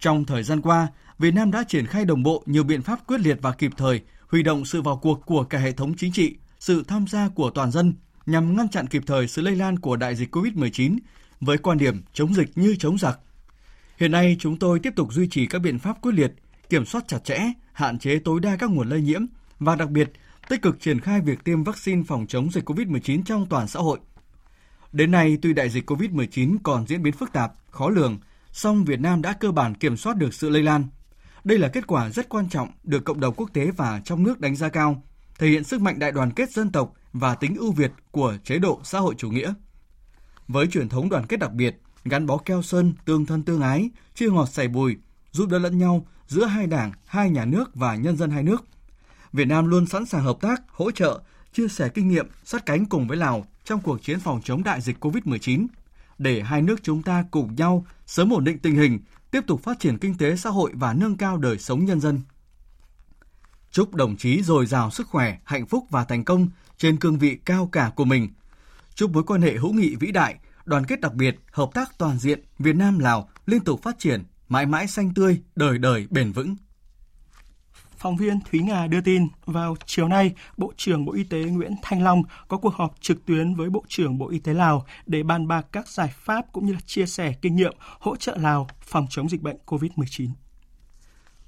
Trong thời gian qua, Việt Nam đã triển khai đồng bộ nhiều biện pháp quyết liệt và kịp thời, huy động sự vào cuộc của cả hệ thống chính trị, sự tham gia của toàn dân nhằm ngăn chặn kịp thời sự lây lan của đại dịch COVID-19 với quan điểm chống dịch như chống giặc. Hiện nay, chúng tôi tiếp tục duy trì các biện pháp quyết liệt, kiểm soát chặt chẽ, hạn chế tối đa các nguồn lây nhiễm và đặc biệt tích cực triển khai việc tiêm vaccine phòng chống dịch COVID-19 trong toàn xã hội. Đến nay, tuy đại dịch COVID-19 còn diễn biến phức tạp, khó lường, song Việt Nam đã cơ bản kiểm soát được sự lây lan. Đây là kết quả rất quan trọng được cộng đồng quốc tế và trong nước đánh giá cao, thể hiện sức mạnh đại đoàn kết dân tộc và tính ưu việt của chế độ xã hội chủ nghĩa. Với truyền thống đoàn kết đặc biệt, gắn bó keo sơn, tương thân tương ái, chia ngọt sẻ bùi, giúp đỡ lẫn nhau giữa hai đảng, hai nhà nước và nhân dân hai nước. Việt Nam luôn sẵn sàng hợp tác, hỗ trợ, chia sẻ kinh nghiệm, sát cánh cùng với Lào trong cuộc chiến phòng chống đại dịch COVID-19 để hai nước chúng ta cùng nhau sớm ổn định tình hình, tiếp tục phát triển kinh tế xã hội và nâng cao đời sống nhân dân. Chúc đồng chí dồi dào sức khỏe, hạnh phúc và thành công trên cương vị cao cả của mình. Chúc mối quan hệ hữu nghị vĩ đại, đoàn kết đặc biệt, hợp tác toàn diện Việt Nam Lào liên tục phát triển, mãi mãi xanh tươi, đời đời bền vững. Phóng viên Thúy Nga đưa tin, vào chiều nay, Bộ trưởng Bộ Y tế Nguyễn Thanh Long có cuộc họp trực tuyến với Bộ trưởng Bộ Y tế Lào để bàn bạc các giải pháp cũng như là chia sẻ kinh nghiệm hỗ trợ Lào phòng chống dịch bệnh COVID-19.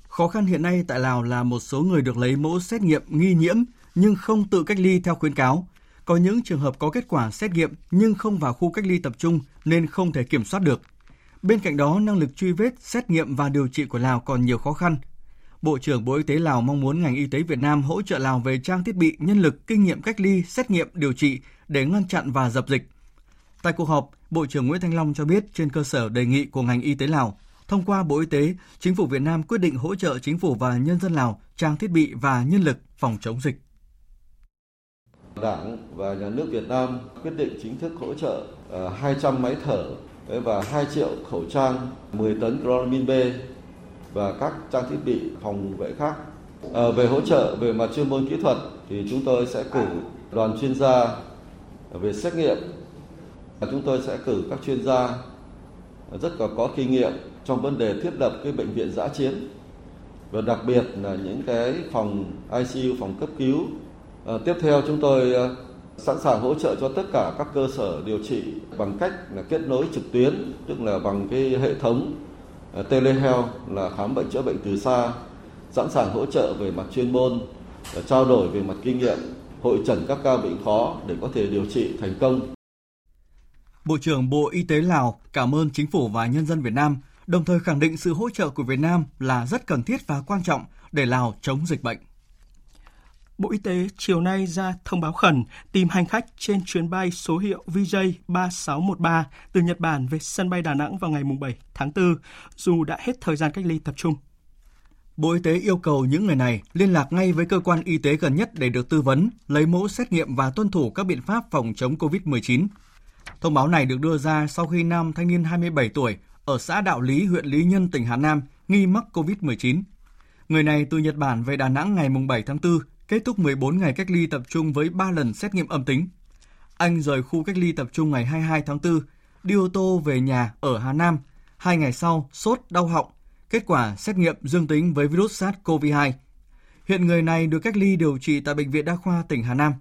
Khó khăn hiện nay tại Lào là một số người được lấy mẫu xét nghiệm nghi nhiễm nhưng không tự cách ly theo khuyến cáo. Có những trường hợp có kết quả xét nghiệm nhưng không vào khu cách ly tập trung nên không thể kiểm soát được. Bên cạnh đó, năng lực truy vết, xét nghiệm và điều trị của Lào còn nhiều khó khăn. Bộ trưởng Bộ Y tế Lào mong muốn ngành y tế Việt Nam hỗ trợ Lào về trang thiết bị, nhân lực, kinh nghiệm cách ly, xét nghiệm, điều trị để ngăn chặn và dập dịch. Tại cuộc họp, Bộ trưởng Nguyễn Thanh Long cho biết trên cơ sở đề nghị của ngành y tế Lào, thông qua Bộ Y tế, Chính phủ Việt Nam quyết định hỗ trợ chính phủ và nhân dân Lào trang thiết bị và nhân lực phòng chống dịch. Đảng và nhà nước Việt Nam quyết định chính thức hỗ trợ ờ, 200 máy thở và 2 triệu khẩu trang, 10 tấn chloramin B và các trang thiết bị phòng vệ khác. À, về hỗ trợ về mặt chuyên môn kỹ thuật thì chúng tôi sẽ cử đoàn chuyên gia về xét nghiệm. Chúng tôi sẽ cử các chuyên gia rất là có kinh nghiệm trong vấn đề thiết lập cái bệnh viện giã chiến và đặc biệt là những cái phòng ICU, phòng cấp cứu. À, tiếp theo chúng tôi ờ, sẵn sàng hỗ trợ cho tất cả các cơ sở điều trị bằng cách là kết nối trực tuyến, tức là bằng cái hệ thống Ờ, telehealth là khám bệnh chữa bệnh từ xa, sẵn sàng hỗ trợ về mặt chuyên môn, ờ, trao đổi về mặt kinh nghiệm, hội trần các ca bệnh khó để có thể điều trị thành công. Bộ trưởng Bộ Y tế Lào cảm ơn chính phủ và nhân dân Việt Nam, đồng thời khẳng định sự hỗ trợ của Việt Nam là rất cần thiết và quan trọng để Lào chống dịch bệnh. Bộ Y tế chiều nay ra thông báo khẩn tìm hành khách trên chuyến bay số hiệu VJ3613 từ Nhật Bản về sân bay Đà Nẵng vào ngày 7 tháng 4, dù đã hết thời gian cách ly tập trung. Bộ Y tế yêu cầu những người này liên lạc ngay với cơ quan y tế gần nhất để được tư vấn, lấy mẫu xét nghiệm và tuân thủ các biện pháp phòng chống COVID-19. Thông báo này được đưa ra sau khi nam thanh niên 27 tuổi ở xã Đạo Lý, huyện Lý Nhân, tỉnh Hà Nam nghi mắc COVID-19. Người này từ Nhật Bản về Đà Nẵng ngày 7 tháng 4 kết thúc 14 ngày cách ly tập trung với 3 lần xét nghiệm âm tính. Anh rời khu cách ly tập trung ngày 22 tháng 4, đi ô tô về nhà ở Hà Nam. Hai ngày sau, sốt, đau họng, kết quả xét nghiệm dương tính với virus SARS-CoV-2. Hiện người này được cách ly điều trị tại Bệnh viện Đa khoa tỉnh Hà Nam.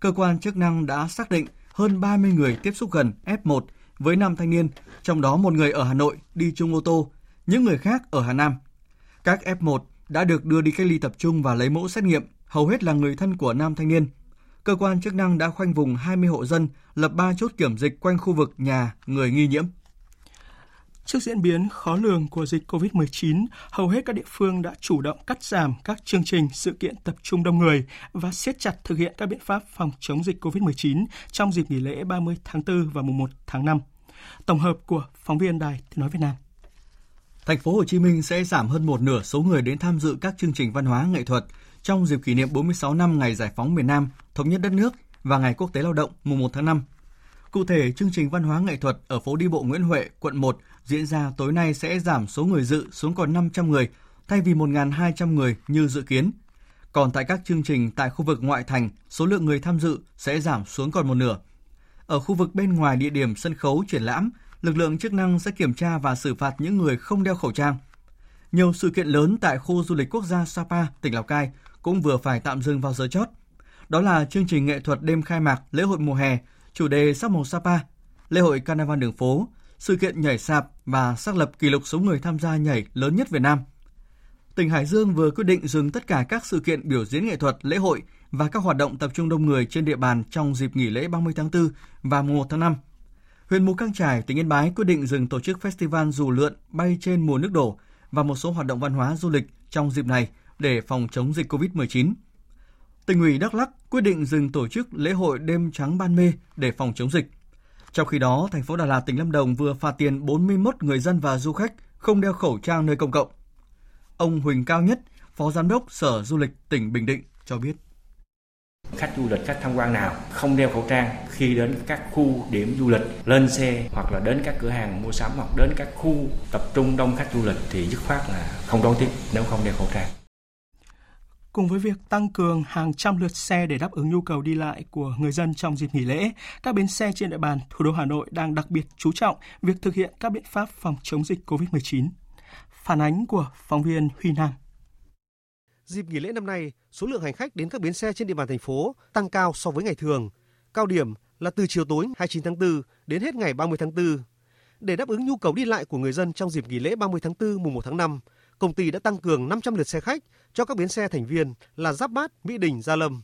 Cơ quan chức năng đã xác định hơn 30 người tiếp xúc gần F1 với 5 thanh niên, trong đó một người ở Hà Nội đi chung ô tô, những người khác ở Hà Nam. Các F1 đã được đưa đi cách ly tập trung và lấy mẫu xét nghiệm hầu hết là người thân của nam thanh niên. Cơ quan chức năng đã khoanh vùng 20 hộ dân, lập 3 chốt kiểm dịch quanh khu vực nhà người nghi nhiễm. Trước diễn biến khó lường của dịch COVID-19, hầu hết các địa phương đã chủ động cắt giảm các chương trình, sự kiện tập trung đông người và siết chặt thực hiện các biện pháp phòng chống dịch COVID-19 trong dịp nghỉ lễ 30 tháng 4 và mùng 1 tháng 5. Tổng hợp của phóng viên Đài Tiếng nói Việt Nam. Thành phố Hồ Chí Minh sẽ giảm hơn một nửa số người đến tham dự các chương trình văn hóa nghệ thuật trong dịp kỷ niệm 46 năm ngày giải phóng miền Nam, thống nhất đất nước và ngày quốc tế lao động mùng 1 tháng 5. Cụ thể, chương trình văn hóa nghệ thuật ở phố đi bộ Nguyễn Huệ, quận 1 diễn ra tối nay sẽ giảm số người dự xuống còn 500 người, thay vì 1.200 người như dự kiến. Còn tại các chương trình tại khu vực ngoại thành, số lượng người tham dự sẽ giảm xuống còn một nửa. Ở khu vực bên ngoài địa điểm sân khấu triển lãm, lực lượng chức năng sẽ kiểm tra và xử phạt những người không đeo khẩu trang. Nhiều sự kiện lớn tại khu du lịch quốc gia Sapa, tỉnh Lào Cai cũng vừa phải tạm dừng vào giờ chót. Đó là chương trình nghệ thuật đêm khai mạc lễ hội mùa hè, chủ đề sắc màu Sapa, lễ hội Carnival đường phố, sự kiện nhảy sạp và xác lập kỷ lục số người tham gia nhảy lớn nhất Việt Nam. Tỉnh Hải Dương vừa quyết định dừng tất cả các sự kiện biểu diễn nghệ thuật, lễ hội và các hoạt động tập trung đông người trên địa bàn trong dịp nghỉ lễ 30 tháng 4 và mùa 1 tháng 5. Huyện Mù Căng Trải, tỉnh Yên Bái quyết định dừng tổ chức festival dù lượn bay trên mùa nước đổ và một số hoạt động văn hóa du lịch trong dịp này để phòng chống dịch COVID-19. Tỉnh ủy Đắk Lắk quyết định dừng tổ chức lễ hội đêm trắng ban mê để phòng chống dịch. Trong khi đó, thành phố Đà Lạt, tỉnh Lâm Đồng vừa phạt tiền 41 người dân và du khách không đeo khẩu trang nơi công cộng. Ông Huỳnh Cao Nhất, Phó Giám đốc Sở Du lịch tỉnh Bình Định cho biết. Khách du lịch, khách tham quan nào không đeo khẩu trang khi đến các khu điểm du lịch, lên xe hoặc là đến các cửa hàng mua sắm hoặc đến các khu tập trung đông khách du lịch thì dứt khoát là không đón tiếp nếu không đeo khẩu trang. Cùng với việc tăng cường hàng trăm lượt xe để đáp ứng nhu cầu đi lại của người dân trong dịp nghỉ lễ, các bến xe trên địa bàn thủ đô Hà Nội đang đặc biệt chú trọng việc thực hiện các biện pháp phòng chống dịch COVID-19. Phản ánh của phóng viên Huy Nam. Dịp nghỉ lễ năm nay, số lượng hành khách đến các bến xe trên địa bàn thành phố tăng cao so với ngày thường. Cao điểm là từ chiều tối 29 tháng 4 đến hết ngày 30 tháng 4. Để đáp ứng nhu cầu đi lại của người dân trong dịp nghỉ lễ 30 tháng 4 mùng 1 tháng 5, công ty đã tăng cường 500 lượt xe khách cho các bến xe thành viên là Giáp Bát, Mỹ Đình, Gia Lâm.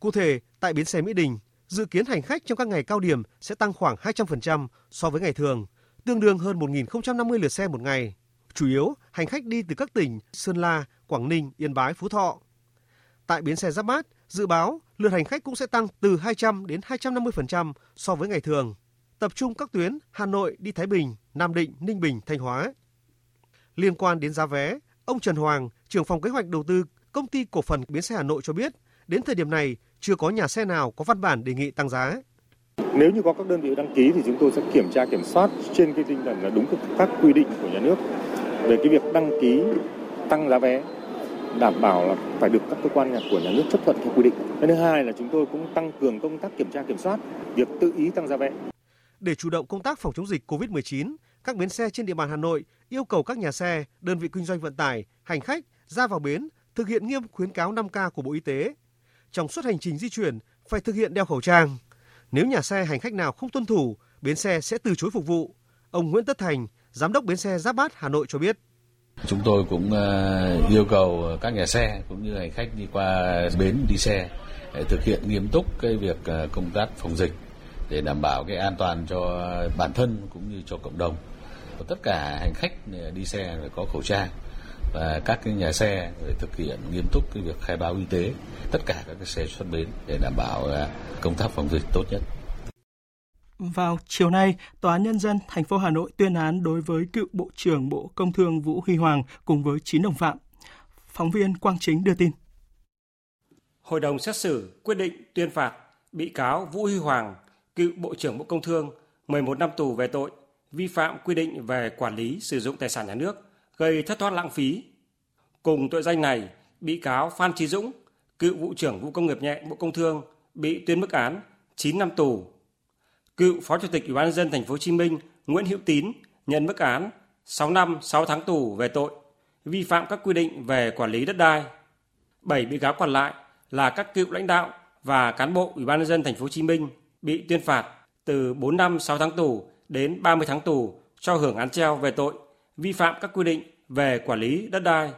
Cụ thể, tại bến xe Mỹ Đình, dự kiến hành khách trong các ngày cao điểm sẽ tăng khoảng 200% so với ngày thường, tương đương hơn 1.050 lượt xe một ngày. Chủ yếu hành khách đi từ các tỉnh Sơn La, Quảng Ninh, Yên Bái, Phú Thọ. Tại bến xe Giáp Bát, dự báo lượt hành khách cũng sẽ tăng từ 200 đến 250% so với ngày thường, tập trung các tuyến Hà Nội đi Thái Bình, Nam Định, Ninh Bình, Thanh Hóa. Liên quan đến giá vé, ông Trần Hoàng, trưởng phòng kế hoạch đầu tư công ty cổ phần bến xe Hà Nội cho biết, đến thời điểm này chưa có nhà xe nào có văn bản đề nghị tăng giá. Nếu như có các đơn vị đăng ký thì chúng tôi sẽ kiểm tra kiểm soát trên cái tinh thần là đúng các quy định của nhà nước về cái việc đăng ký tăng giá vé đảm bảo là phải được các cơ quan của nhà nước chấp thuận theo quy định. Cái thứ hai là chúng tôi cũng tăng cường công tác kiểm tra kiểm soát việc tự ý tăng giá vé. Để chủ động công tác phòng chống dịch COVID-19, các bến xe trên địa bàn Hà Nội yêu cầu các nhà xe, đơn vị kinh doanh vận tải, hành khách ra vào bến thực hiện nghiêm khuyến cáo 5K của Bộ Y tế. Trong suốt hành trình di chuyển phải thực hiện đeo khẩu trang. Nếu nhà xe hành khách nào không tuân thủ, bến xe sẽ từ chối phục vụ. Ông Nguyễn Tất Thành, giám đốc bến xe Giáp Bát Hà Nội cho biết. Chúng tôi cũng ờ, yêu cầu các nhà xe cũng như hành khách đi qua bến đi xe để thực hiện nghiêm túc cái việc ờ, công tác phòng dịch để đảm bảo cái an toàn cho bản thân cũng như cho cộng đồng. Tất cả hành khách đi xe phải có khẩu trang và các cái nhà xe phải thực hiện nghiêm túc cái việc khai báo y tế tất cả các cái xe xuất bến để đảm bảo công tác phòng dịch tốt nhất. Vào chiều nay, Tòa án Nhân dân thành phố Hà Nội tuyên án đối với cựu Bộ trưởng Bộ Công Thương Vũ Huy Hoàng cùng với 9 đồng phạm. Phóng viên Quang Chính đưa tin. Hội đồng xét xử quyết định tuyên phạt bị cáo Vũ Huy Hoàng, cựu Bộ trưởng Bộ Công Thương 11 năm tù về tội vi phạm quy định về quản lý sử dụng tài sản nhà nước, gây thất thoát lãng phí. Cùng tội danh này, bị cáo Phan Trí Dũng, cựu Vụ trưởng Vụ Công nghiệp nhẹ Bộ Công Thương bị tuyên mức án 9 năm tù Cựu Phó Chủ tịch Ủy ban nhân dân thành phố Hồ Chí Minh Nguyễn Hữu Tín nhận mức án 6 năm 6 tháng tù về tội vi phạm các quy định về quản lý đất đai. 7 bị cáo còn lại là các cựu lãnh đạo và cán bộ Ủy ban nhân dân thành phố Hồ Chí Minh bị tuyên phạt từ 4 năm 6 tháng tù đến 30 tháng tù cho hưởng án treo về tội vi phạm các quy định về quản lý đất đai.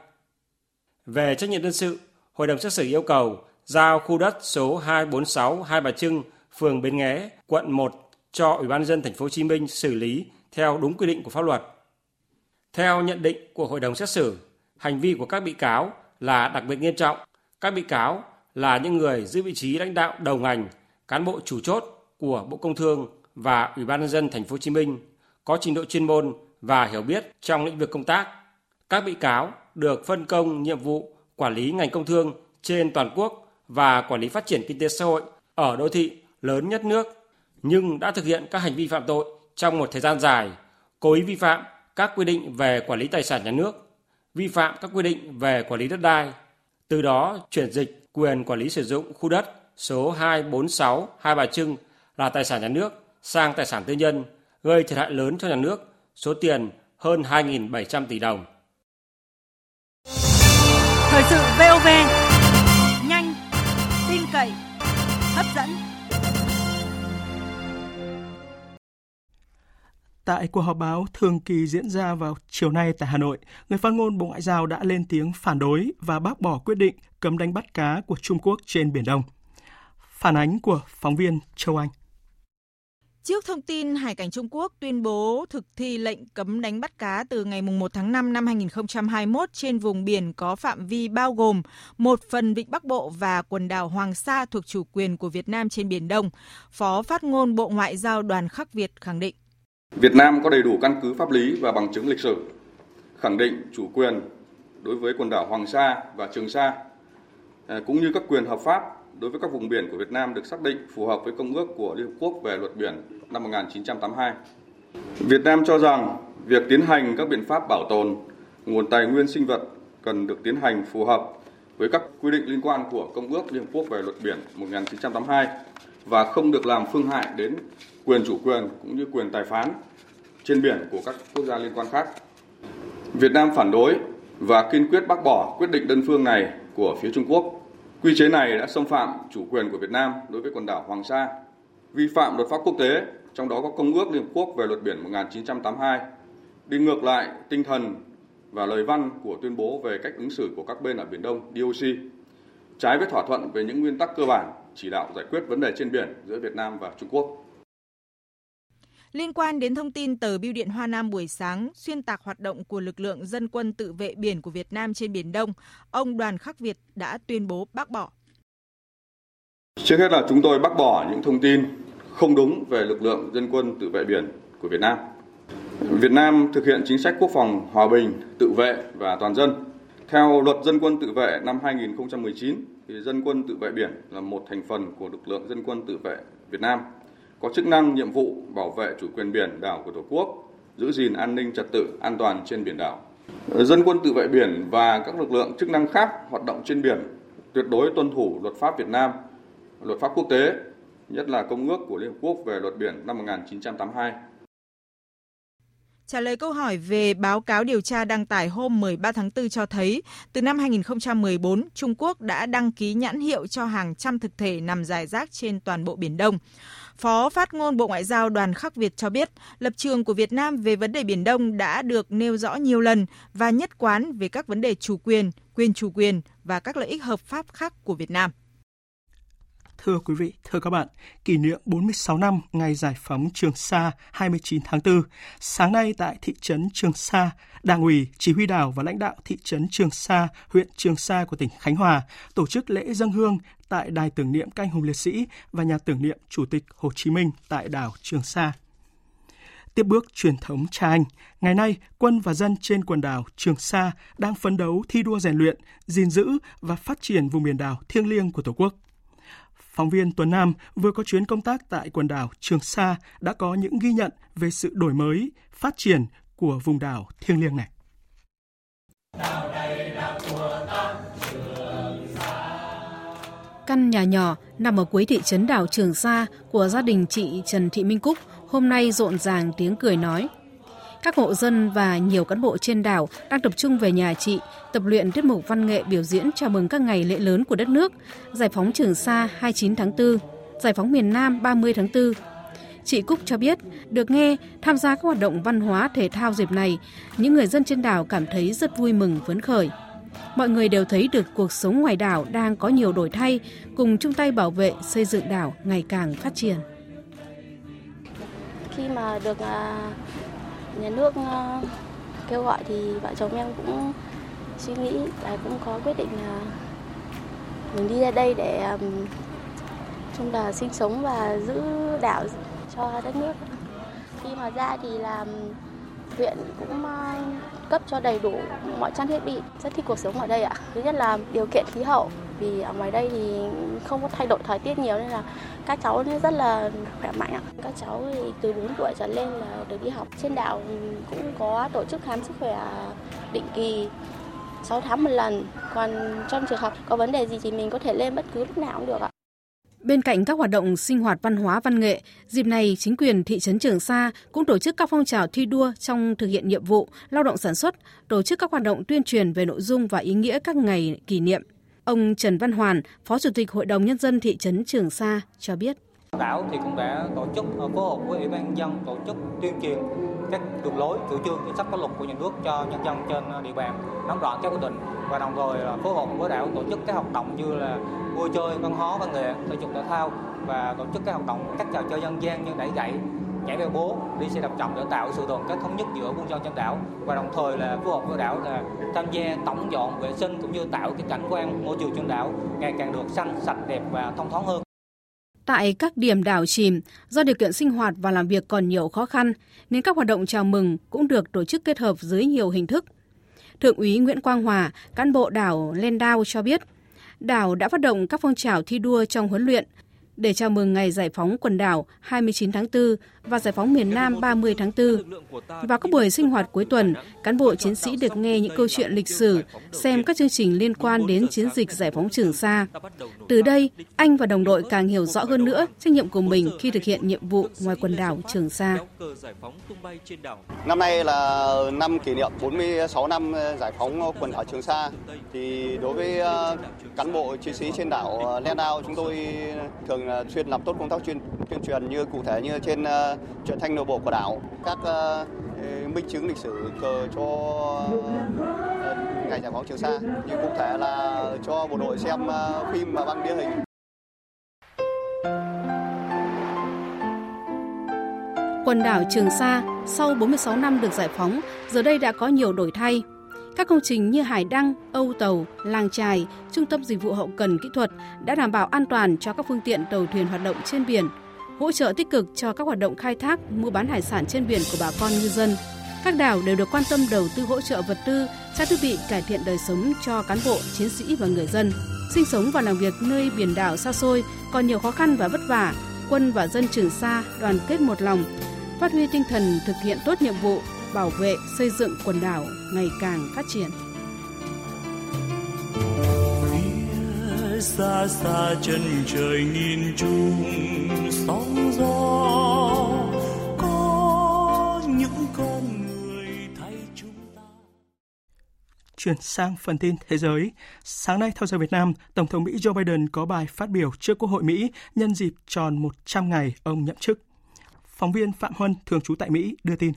Về trách nhiệm dân sự, Hội đồng xét xử yêu cầu giao khu đất số 246 Hai Bà Trưng, phường Bến Nghé, quận 1 cho Ủy ban dân thành phố Hồ Chí Minh xử lý theo đúng quy định của pháp luật. Theo nhận định của hội đồng xét xử, hành vi của các bị cáo là đặc biệt nghiêm trọng. Các bị cáo là những người giữ vị trí lãnh đạo đầu ngành, cán bộ chủ chốt của Bộ Công Thương và Ủy ban nhân dân thành phố Hồ Chí Minh có trình độ chuyên môn và hiểu biết trong lĩnh vực công tác. Các bị cáo được phân công nhiệm vụ quản lý ngành công thương trên toàn quốc và quản lý phát triển kinh tế xã hội ở đô thị lớn nhất nước nhưng đã thực hiện các hành vi phạm tội trong một thời gian dài, cố ý vi phạm các quy định về quản lý tài sản nhà nước, vi phạm các quy định về quản lý đất đai, từ đó chuyển dịch quyền quản lý sử dụng khu đất số 246 Hai Bà Trưng là tài sản nhà nước sang tài sản tư nhân, gây thiệt hại lớn cho nhà nước, số tiền hơn 2.700 tỷ đồng. Thời sự VOV, nhanh, tin cậy, hấp dẫn. Tại cuộc họp báo thường kỳ diễn ra vào chiều nay tại Hà Nội, người phát ngôn Bộ Ngoại giao đã lên tiếng phản đối và bác bỏ quyết định cấm đánh bắt cá của Trung Quốc trên Biển Đông. Phản ánh của phóng viên Châu Anh. Trước thông tin Hải cảnh Trung Quốc tuyên bố thực thi lệnh cấm đánh bắt cá từ ngày 1 tháng 5 năm 2021 trên vùng biển có phạm vi bao gồm một phần vịnh Bắc Bộ và quần đảo Hoàng Sa thuộc chủ quyền của Việt Nam trên Biển Đông, Phó phát ngôn Bộ Ngoại giao Đoàn Khắc Việt khẳng định. Việt Nam có đầy đủ căn cứ pháp lý và bằng chứng lịch sử khẳng định chủ quyền đối với quần đảo Hoàng Sa và Trường Sa à, cũng như các quyền hợp pháp đối với các vùng biển của Việt Nam được xác định phù hợp với Công ước của Liên Hợp Quốc về luật biển năm 1982. Việt Nam cho rằng việc tiến hành các biện pháp bảo tồn nguồn tài nguyên sinh vật cần được tiến hành phù hợp với các quy định liên quan của Công ước Liên Hợp Quốc về luật biển 1982 và không được làm phương hại đến quyền chủ quyền cũng như quyền tài phán trên biển của các quốc gia liên quan khác. Việt Nam phản đối và kiên quyết bác bỏ quyết định đơn phương này của phía Trung Quốc. Quy chế này đã xâm phạm chủ quyền của Việt Nam đối với quần đảo Hoàng Sa, vi phạm luật pháp quốc tế, trong đó có Công ước Liên Hợp Quốc về luật biển 1982, đi ngược lại tinh thần và lời văn của tuyên bố về cách ứng xử của các bên ở Biển Đông DOC, trái với thỏa thuận về những nguyên tắc cơ bản chỉ đạo giải quyết vấn đề trên biển giữa Việt Nam và Trung Quốc. Liên quan đến thông tin tờ Bưu điện Hoa Nam buổi sáng xuyên tạc hoạt động của lực lượng dân quân tự vệ biển của Việt Nam trên Biển Đông, ông Đoàn Khắc Việt đã tuyên bố bác bỏ. Trước hết là chúng tôi bác bỏ những thông tin không đúng về lực lượng dân quân tự vệ biển của Việt Nam. Việt Nam thực hiện chính sách quốc phòng hòa bình, tự vệ và toàn dân. Theo luật dân quân tự vệ năm 2019, thì dân quân tự vệ biển là một thành phần của lực lượng dân quân tự vệ Việt Nam, có chức năng nhiệm vụ bảo vệ chủ quyền biển đảo của Tổ quốc, giữ gìn an ninh trật tự an toàn trên biển đảo. Dân quân tự vệ biển và các lực lượng chức năng khác hoạt động trên biển tuyệt đối tuân thủ luật pháp Việt Nam, luật pháp quốc tế, nhất là Công ước của Liên Hợp Quốc về luật biển năm 1982. Trả lời câu hỏi về báo cáo điều tra đăng tải hôm 13 tháng 4 cho thấy, từ năm 2014, Trung Quốc đã đăng ký nhãn hiệu cho hàng trăm thực thể nằm dài rác trên toàn bộ Biển Đông. Phó phát ngôn Bộ Ngoại giao Đoàn Khắc Việt cho biết, lập trường của Việt Nam về vấn đề Biển Đông đã được nêu rõ nhiều lần và nhất quán về các vấn đề chủ quyền, quyền chủ quyền và các lợi ích hợp pháp khác của Việt Nam. Thưa quý vị, thưa các bạn, kỷ niệm 46 năm ngày giải phóng Trường Sa 29 tháng 4, sáng nay tại thị trấn Trường Sa, Đảng ủy, Chỉ huy đảo và lãnh đạo thị trấn Trường Sa, huyện Trường Sa của tỉnh Khánh Hòa tổ chức lễ dân hương tại Đài tưởng niệm canh hùng liệt sĩ và nhà tưởng niệm Chủ tịch Hồ Chí Minh tại đảo Trường Sa. Tiếp bước truyền thống cha anh, ngày nay quân và dân trên quần đảo Trường Sa đang phấn đấu thi đua rèn luyện, gìn giữ và phát triển vùng biển đảo thiêng liêng của Tổ quốc. Phóng viên Tuấn Nam vừa có chuyến công tác tại quần đảo Trường Sa đã có những ghi nhận về sự đổi mới, phát triển của vùng đảo thiêng liêng này. Căn nhà nhỏ nằm ở cuối thị trấn đảo Trường Sa của gia đình chị Trần Thị Minh Cúc hôm nay rộn ràng tiếng cười nói. Các hộ dân và nhiều cán bộ trên đảo đang tập trung về nhà chị, tập luyện tiết mục văn nghệ biểu diễn chào mừng các ngày lễ lớn của đất nước, giải phóng Trường Sa 29 tháng 4, giải phóng miền Nam 30 tháng 4. Chị Cúc cho biết, được nghe tham gia các hoạt động văn hóa thể thao dịp này, những người dân trên đảo cảm thấy rất vui mừng phấn khởi. Mọi người đều thấy được cuộc sống ngoài đảo đang có nhiều đổi thay, cùng chung tay bảo vệ xây dựng đảo ngày càng phát triển. Khi mà được à, nhà nước à, kêu gọi thì vợ chồng em cũng suy nghĩ và cũng có quyết định là mình đi ra đây để à, chung là sinh sống và giữ đảo cho đất nước. Khi mà ra thì làm huyện cũng cấp cho đầy đủ mọi trang thiết bị rất thích cuộc sống ở đây ạ. Thứ nhất là điều kiện khí hậu, vì ở ngoài đây thì không có thay đổi thời tiết nhiều nên là các cháu rất là khỏe mạnh ạ. Các cháu thì từ 4 tuổi trở lên là được đi học. Trên đảo cũng có tổ chức khám sức khỏe định kỳ 6 tháng một lần. Còn trong trường học có vấn đề gì thì mình có thể lên bất cứ lúc nào cũng được ạ. Bên cạnh các hoạt động sinh hoạt văn hóa văn nghệ, dịp này chính quyền thị trấn Trường Sa cũng tổ chức các phong trào thi đua trong thực hiện nhiệm vụ lao động sản xuất, tổ chức các hoạt động tuyên truyền về nội dung và ý nghĩa các ngày kỷ niệm. Ông Trần Văn Hoàn, Phó Chủ tịch Hội đồng Nhân dân thị trấn Trường Sa cho biết. Đảo thì cũng đã tổ chức ờ, phối hợp với Ủy ban dân tổ chức tuyên truyền các đường lối, chủ trương, chính sách pháp luật của nhà nước cho nhân dân trên địa bàn nắm rõ các quy định và đồng thời là phối hợp với đảo tổ chức các hoạt động như là vui chơi văn hóa văn nghệ thể dục thể thao và tổ chức các hoạt động các trò chơi dân gian như đẩy gậy nhảy leo bố đi xe đạp chậm để tạo sự đoàn kết thống nhất giữa quân dân trên đảo và đồng thời là phối hợp với đảo là tham gia tổng dọn vệ sinh cũng như tạo cái cảnh quan môi trường trên đảo ngày càng được xanh sạch đẹp và thông thoáng hơn. Tại các điểm đảo chìm, do điều kiện sinh hoạt và làm việc còn nhiều khó khăn, nên các hoạt động chào mừng cũng được tổ chức kết hợp dưới nhiều hình thức. Thượng úy Nguyễn Quang Hòa, cán bộ đảo đao cho biết, đảo đã phát động các phong trào thi đua trong huấn luyện để chào mừng ngày giải phóng quần đảo 29 tháng 4 và giải phóng miền Nam 30 tháng 4. Vào các buổi sinh hoạt cuối tuần, cán bộ chiến sĩ được nghe những câu chuyện lịch sử, xem các chương trình liên quan đến chiến dịch giải phóng Trường Sa. Từ đây, anh và đồng đội càng hiểu rõ hơn nữa trách nhiệm của mình khi thực hiện nhiệm vụ ngoài quần đảo Trường Sa. Năm nay là năm kỷ niệm 46 năm giải phóng quần đảo Trường Sa. Thì đối với ờ, cán bộ chiến sĩ trên đảo ờ, Len Đao, chúng tôi thường xuyên làm tốt công tác chuyên tuyên truyền như cụ thể như trên ờ, uh, truyền thanh nội bộ của đảo. Các uh, minh chứng lịch sử cờ cho uh, ngày giải phóng Trường Sa. Như cụ thể là cho bộ đội xem uh, phim và băng đĩa hình. Quần đảo Trường Sa sau 46 năm được giải phóng, giờ đây đã có nhiều đổi thay. Các công trình như Hải Đăng, Âu Tàu, Làng Trài, Trung tâm Dịch vụ Hậu cần Kỹ thuật đã đảm bảo an toàn cho các phương tiện tàu thuyền hoạt động trên biển, hỗ trợ tích cực cho các hoạt động khai thác, mua bán hải sản trên biển của bà con ngư dân. Các đảo đều được quan tâm đầu tư hỗ trợ vật tư, trang thiết bị cải thiện đời sống cho cán bộ, chiến sĩ và người dân. Sinh sống và làm việc nơi biển đảo xa xôi còn nhiều khó khăn và vất vả, quân và dân Trường Sa đoàn kết một lòng, phát huy tinh thần thực hiện tốt nhiệm vụ, bảo vệ, xây dựng quần đảo ngày càng phát triển. Phía xa xa chân trời nhìn chung sóng gió có những con người thay chúng ta. Chuyển sang phần tin thế giới. Sáng nay theo giờ Việt Nam, Tổng thống Mỹ Joe Biden có bài phát biểu trước Quốc hội Mỹ nhân dịp tròn 100 ngày ông nhậm chức. Phóng viên Phạm Huân, thường trú tại Mỹ, đưa tin.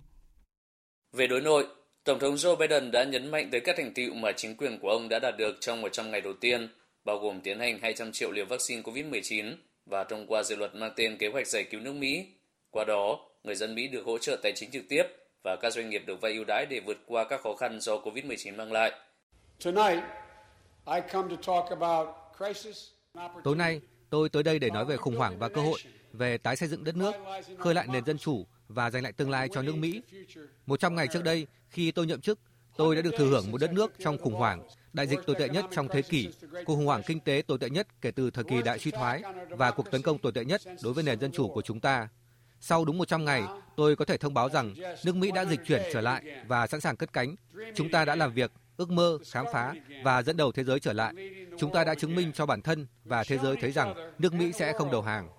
Về đối nội, Tổng thống Joe Biden đã nhấn mạnh tới các thành tựu mà chính quyền của ông đã đạt được trong 100 ngày đầu tiên, bao gồm tiến hành 200 triệu liều vaccine COVID-19 và thông qua dự luật mang tên Kế hoạch giải cứu nước Mỹ. Qua đó, người dân Mỹ được hỗ trợ tài chính trực tiếp và các doanh nghiệp được vay ưu đãi để vượt qua các khó khăn do COVID-19 mang lại. Tối nay, tôi tới đây để nói về khủng hoảng và cơ hội, về tái xây dựng đất nước, khơi lại nền dân chủ và giành lại tương lai cho nước Mỹ. Một trăm ngày trước đây, khi tôi nhậm chức, tôi đã được thừa hưởng một đất nước trong khủng hoảng, đại dịch tồi tệ nhất trong thế kỷ, cuộc khủng hoảng kinh tế tồi tệ nhất kể từ thời kỳ đại suy thoái và cuộc tấn công tồi tệ nhất đối với nền dân chủ của chúng ta. Sau đúng 100 ngày, tôi có thể thông báo rằng nước Mỹ đã dịch chuyển trở lại và sẵn sàng cất cánh. Chúng ta đã làm việc, ước mơ, khám phá và dẫn đầu thế giới trở lại. Chúng ta đã chứng minh cho bản thân và thế giới thấy rằng nước Mỹ sẽ không đầu hàng.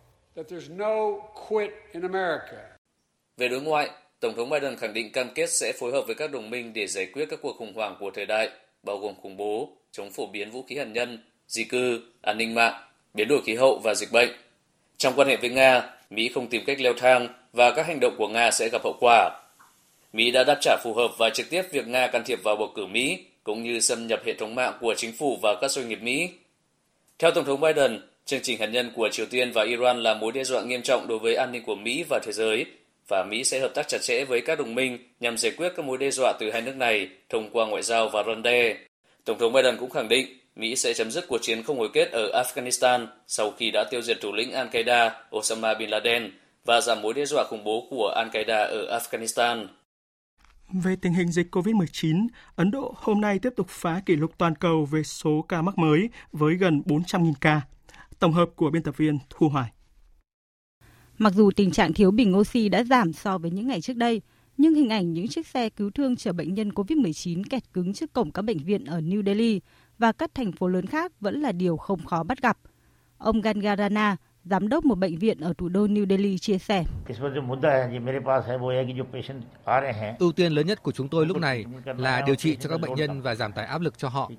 Về đối ngoại, Tổng thống Biden khẳng định cam kết sẽ phối hợp với các đồng minh để giải quyết các cuộc khủng hoảng của thời đại, bao gồm khủng bố, chống phổ biến vũ khí hạt nhân, di cư, an ninh mạng, biến đổi khí hậu và dịch bệnh. Trong quan hệ với Nga, Mỹ không tìm cách leo thang và các hành động của Nga sẽ gặp hậu quả. Mỹ đã đáp trả phù hợp và trực tiếp việc Nga can thiệp vào bầu cử Mỹ, cũng như xâm nhập hệ thống mạng của chính phủ và các doanh nghiệp Mỹ. Theo Tổng thống Biden, chương trình hạt nhân của Triều Tiên và Iran là mối đe dọa nghiêm trọng đối với an ninh của Mỹ và thế giới, và Mỹ sẽ hợp tác chặt chẽ với các đồng minh nhằm giải quyết các mối đe dọa từ hai nước này thông qua ngoại giao và răn đe. Tổng thống Biden cũng khẳng định Mỹ sẽ chấm dứt cuộc chiến không hồi kết ở Afghanistan sau khi đã tiêu diệt thủ lĩnh Al-Qaeda Osama Bin Laden và giảm mối đe dọa khủng bố của Al-Qaeda ở Afghanistan. Về tình hình dịch COVID-19, Ấn Độ hôm nay tiếp tục phá kỷ lục toàn cầu về số ca mắc mới với gần 400.000 ca. Tổng hợp của biên tập viên Thu Hoài. Mặc dù tình trạng thiếu bình oxy đã giảm so với những ngày trước đây, nhưng hình ảnh những chiếc xe cứu thương chở bệnh nhân COVID-19 kẹt cứng trước cổng các bệnh viện ở New Delhi và các thành phố lớn khác vẫn là điều không khó bắt gặp. Ông Gangarana, giám đốc một bệnh viện ở thủ đô New Delhi chia sẻ. Ưu tiên lớn nhất của chúng tôi lúc này là điều trị cho các bệnh nhân và giảm tải áp lực cho họ.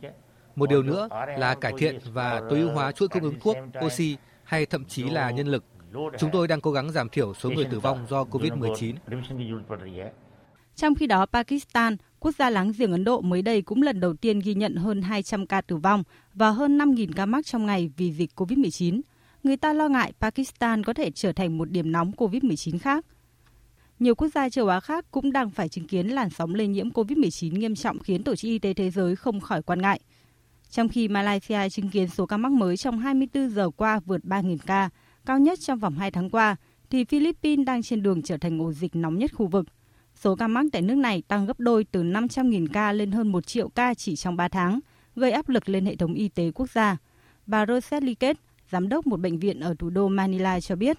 Một điều nữa là cải thiện và tối ưu hóa chuỗi cung ứng thuốc, oxy hay thậm chí là nhân lực. Chúng tôi đang cố gắng giảm thiểu số người tử vong do COVID-19. Trong khi đó, Pakistan, quốc gia láng giềng Ấn Độ mới đây cũng lần đầu tiên ghi nhận hơn 200 ca tử vong và hơn 5.000 ca mắc trong ngày vì dịch COVID-19. Người ta lo ngại Pakistan có thể trở thành một điểm nóng COVID-19 khác. Nhiều quốc gia châu Á khác cũng đang phải chứng kiến làn sóng lây nhiễm COVID-19 nghiêm trọng khiến Tổ chức Y tế Thế giới không khỏi quan ngại. Trong khi Malaysia chứng kiến số ca mắc mới trong 24 giờ qua vượt 3.000 ca, cao nhất trong vòng 2 tháng qua, thì Philippines đang trên đường trở thành ổ dịch nóng nhất khu vực. Số ca mắc tại nước này tăng gấp đôi từ 500.000 ca lên hơn 1 triệu ca chỉ trong 3 tháng, gây áp lực lên hệ thống y tế quốc gia. Bà Rosette Liket, giám đốc một bệnh viện ở thủ đô Manila cho biết.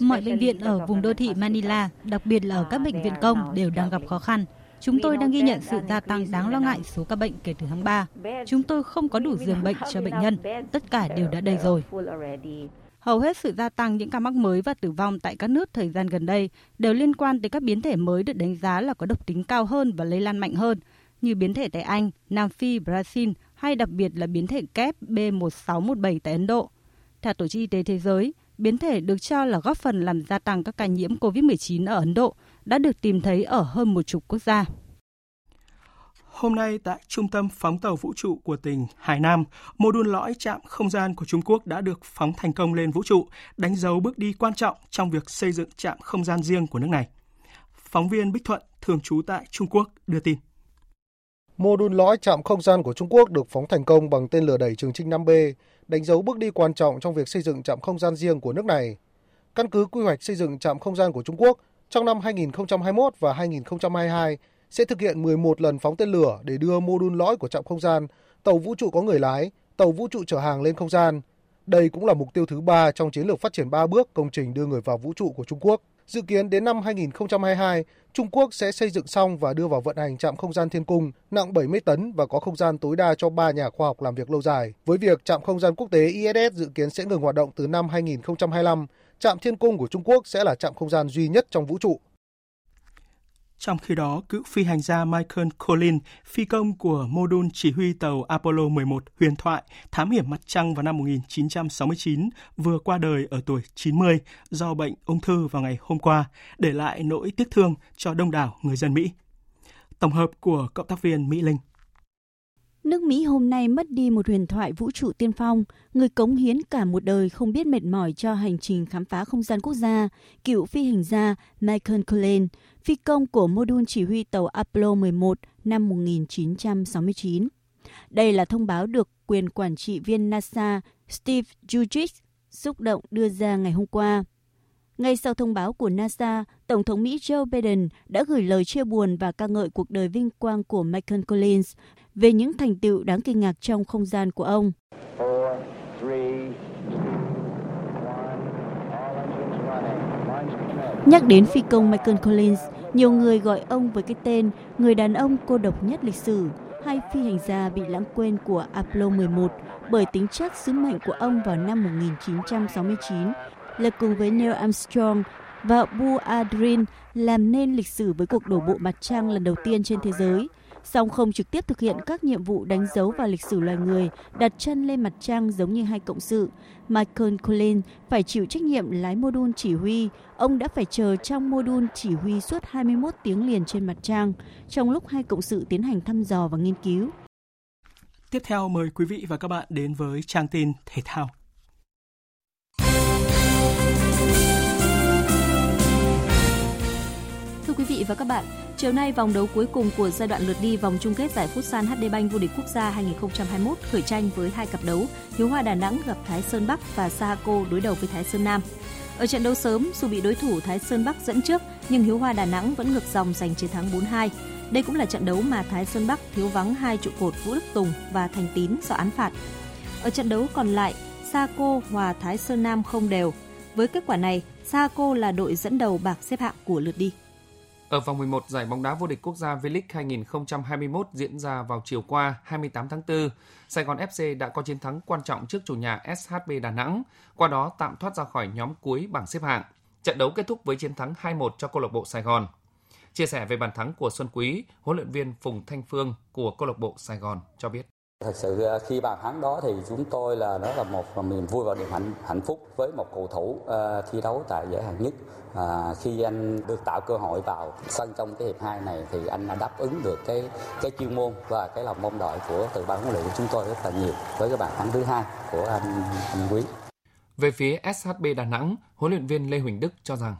Mọi bệnh viện ở vùng đô thị Manila, đặc biệt là ở các bệnh viện công, đều đang gặp khó khăn. Chúng tôi đang ghi nhận sự gia tăng đáng lo ngại số ca bệnh kể từ tháng 3. Chúng tôi không có đủ giường bệnh cho bệnh nhân, tất cả đều đã đầy rồi. Hầu hết sự gia tăng những ca mắc mới và tử vong tại các nước thời gian gần đây đều liên quan tới các biến thể mới được đánh giá là có độc tính cao hơn và lây lan mạnh hơn, như biến thể tại Anh, Nam Phi, Brazil hay đặc biệt là biến thể kép B1617 tại Ấn Độ. Theo Tổ chức Y tế Thế giới, biến thể được cho là góp phần làm gia tăng các ca nhiễm COVID-19 ở Ấn Độ đã được tìm thấy ở hơn một chục quốc gia. Hôm nay tại Trung tâm phóng tàu vũ trụ của tỉnh Hải Nam, mô đun lõi chạm không gian của Trung Quốc đã được phóng thành công lên vũ trụ, đánh dấu bước đi quan trọng trong việc xây dựng trạm không gian riêng của nước này. Phóng viên Bích Thuận, thường trú tại Trung Quốc, đưa tin. Mô đun lõi chạm không gian của Trung Quốc được phóng thành công bằng tên lửa đẩy Trường Trinh 5B, đánh dấu bước đi quan trọng trong việc xây dựng trạm không gian riêng của nước này. Căn cứ quy hoạch xây dựng trạm không gian của Trung Quốc, trong năm 2021 và 2022 sẽ thực hiện 11 lần phóng tên lửa để đưa mô đun lõi của trạm không gian, tàu vũ trụ có người lái, tàu vũ trụ chở hàng lên không gian. Đây cũng là mục tiêu thứ ba trong chiến lược phát triển 3 bước công trình đưa người vào vũ trụ của Trung Quốc. Dự kiến đến năm 2022, Trung Quốc sẽ xây dựng xong và đưa vào vận hành trạm không gian Thiên Cung nặng 70 tấn và có không gian tối đa cho 3 nhà khoa học làm việc lâu dài. Với việc trạm không gian quốc tế ISS dự kiến sẽ ngừng hoạt động từ năm 2025, trạm Thiên Cung của Trung Quốc sẽ là trạm không gian duy nhất trong vũ trụ. Trong khi đó, cựu phi hành gia Michael Collins, phi công của mô đun chỉ huy tàu Apollo 11 huyền thoại thám hiểm mặt trăng vào năm 1969, vừa qua đời ở tuổi 90 do bệnh ung thư vào ngày hôm qua, để lại nỗi tiếc thương cho đông đảo người dân Mỹ. Tổng hợp của cộng tác viên Mỹ Linh. Nước Mỹ hôm nay mất đi một huyền thoại vũ trụ tiên phong, người cống hiến cả một đời không biết mệt mỏi cho hành trình khám phá không gian quốc gia, cựu phi hành gia Michael Collins, phi công của mô đun chỉ huy tàu Apollo 11 năm 1969. Đây là thông báo được quyền quản trị viên NASA Steve Jurich xúc động đưa ra ngày hôm qua. Ngay sau thông báo của NASA, Tổng thống Mỹ Joe Biden đã gửi lời chia buồn và ca ngợi cuộc đời vinh quang của Michael Collins về những thành tựu đáng kinh ngạc trong không gian của ông. Four, three, Nhắc đến phi công Michael Collins, nhiều người gọi ông với cái tên người đàn ông cô độc nhất lịch sử hay phi hành gia bị lãng quên của Apollo 11 bởi tính chất sứ mệnh của ông vào năm 1969 là cùng với Neil Armstrong và Buzz Aldrin làm nên lịch sử với cuộc đổ bộ mặt trăng lần đầu tiên trên thế giới – song không trực tiếp thực hiện các nhiệm vụ đánh dấu vào lịch sử loài người, đặt chân lên mặt trăng giống như hai cộng sự. Michael Collins phải chịu trách nhiệm lái mô đun chỉ huy. Ông đã phải chờ trong mô đun chỉ huy suốt 21 tiếng liền trên mặt trăng, trong lúc hai cộng sự tiến hành thăm dò và nghiên cứu. Tiếp theo mời quý vị và các bạn đến với trang tin thể thao. Thưa quý vị và các bạn, chiều nay vòng đấu cuối cùng của giai đoạn lượt đi vòng chung kết giải Futsal HD Bank vô địch quốc gia 2021 khởi tranh với hai cặp đấu, Hiếu Hoa Đà Nẵng gặp Thái Sơn Bắc và Sahako đối đầu với Thái Sơn Nam. Ở trận đấu sớm, dù bị đối thủ Thái Sơn Bắc dẫn trước, nhưng Hiếu Hoa Đà Nẵng vẫn ngược dòng giành chiến thắng 4-2. Đây cũng là trận đấu mà Thái Sơn Bắc thiếu vắng hai trụ cột Vũ Đức Tùng và Thành Tín do án phạt. Ở trận đấu còn lại, Saco hòa Thái Sơn Nam không đều. Với kết quả này, Saco là đội dẫn đầu bảng xếp hạng của lượt đi. Ở vòng 11 giải bóng đá vô địch quốc gia V-League 2021 diễn ra vào chiều qua 28 tháng 4, Sài Gòn FC đã có chiến thắng quan trọng trước chủ nhà SHB Đà Nẵng, qua đó tạm thoát ra khỏi nhóm cuối bảng xếp hạng. Trận đấu kết thúc với chiến thắng 2-1 cho câu lạc bộ Sài Gòn. Chia sẻ về bàn thắng của Xuân Quý, huấn luyện viên Phùng Thanh Phương của câu lạc bộ Sài Gòn cho biết. Thật sự ờ, khi bàn thắng đó thì chúng tôi là đó là một niềm vui và niềm hạnh hạnh phúc với một cầu thủ uh, thi đấu tại giải hạng nhất. Uh, khi anh được tạo cơ hội vào sân trong cái hiệp hai này thì anh đã đáp ứng được cái cái chuyên môn và cái lòng mong đợi của từ ban huấn luyện của chúng tôi rất là nhiều với cái bàn thắng thứ hai của anh anh Quý. Về phía SHB Đà Nẵng, huấn luyện viên Lê Huỳnh Đức cho rằng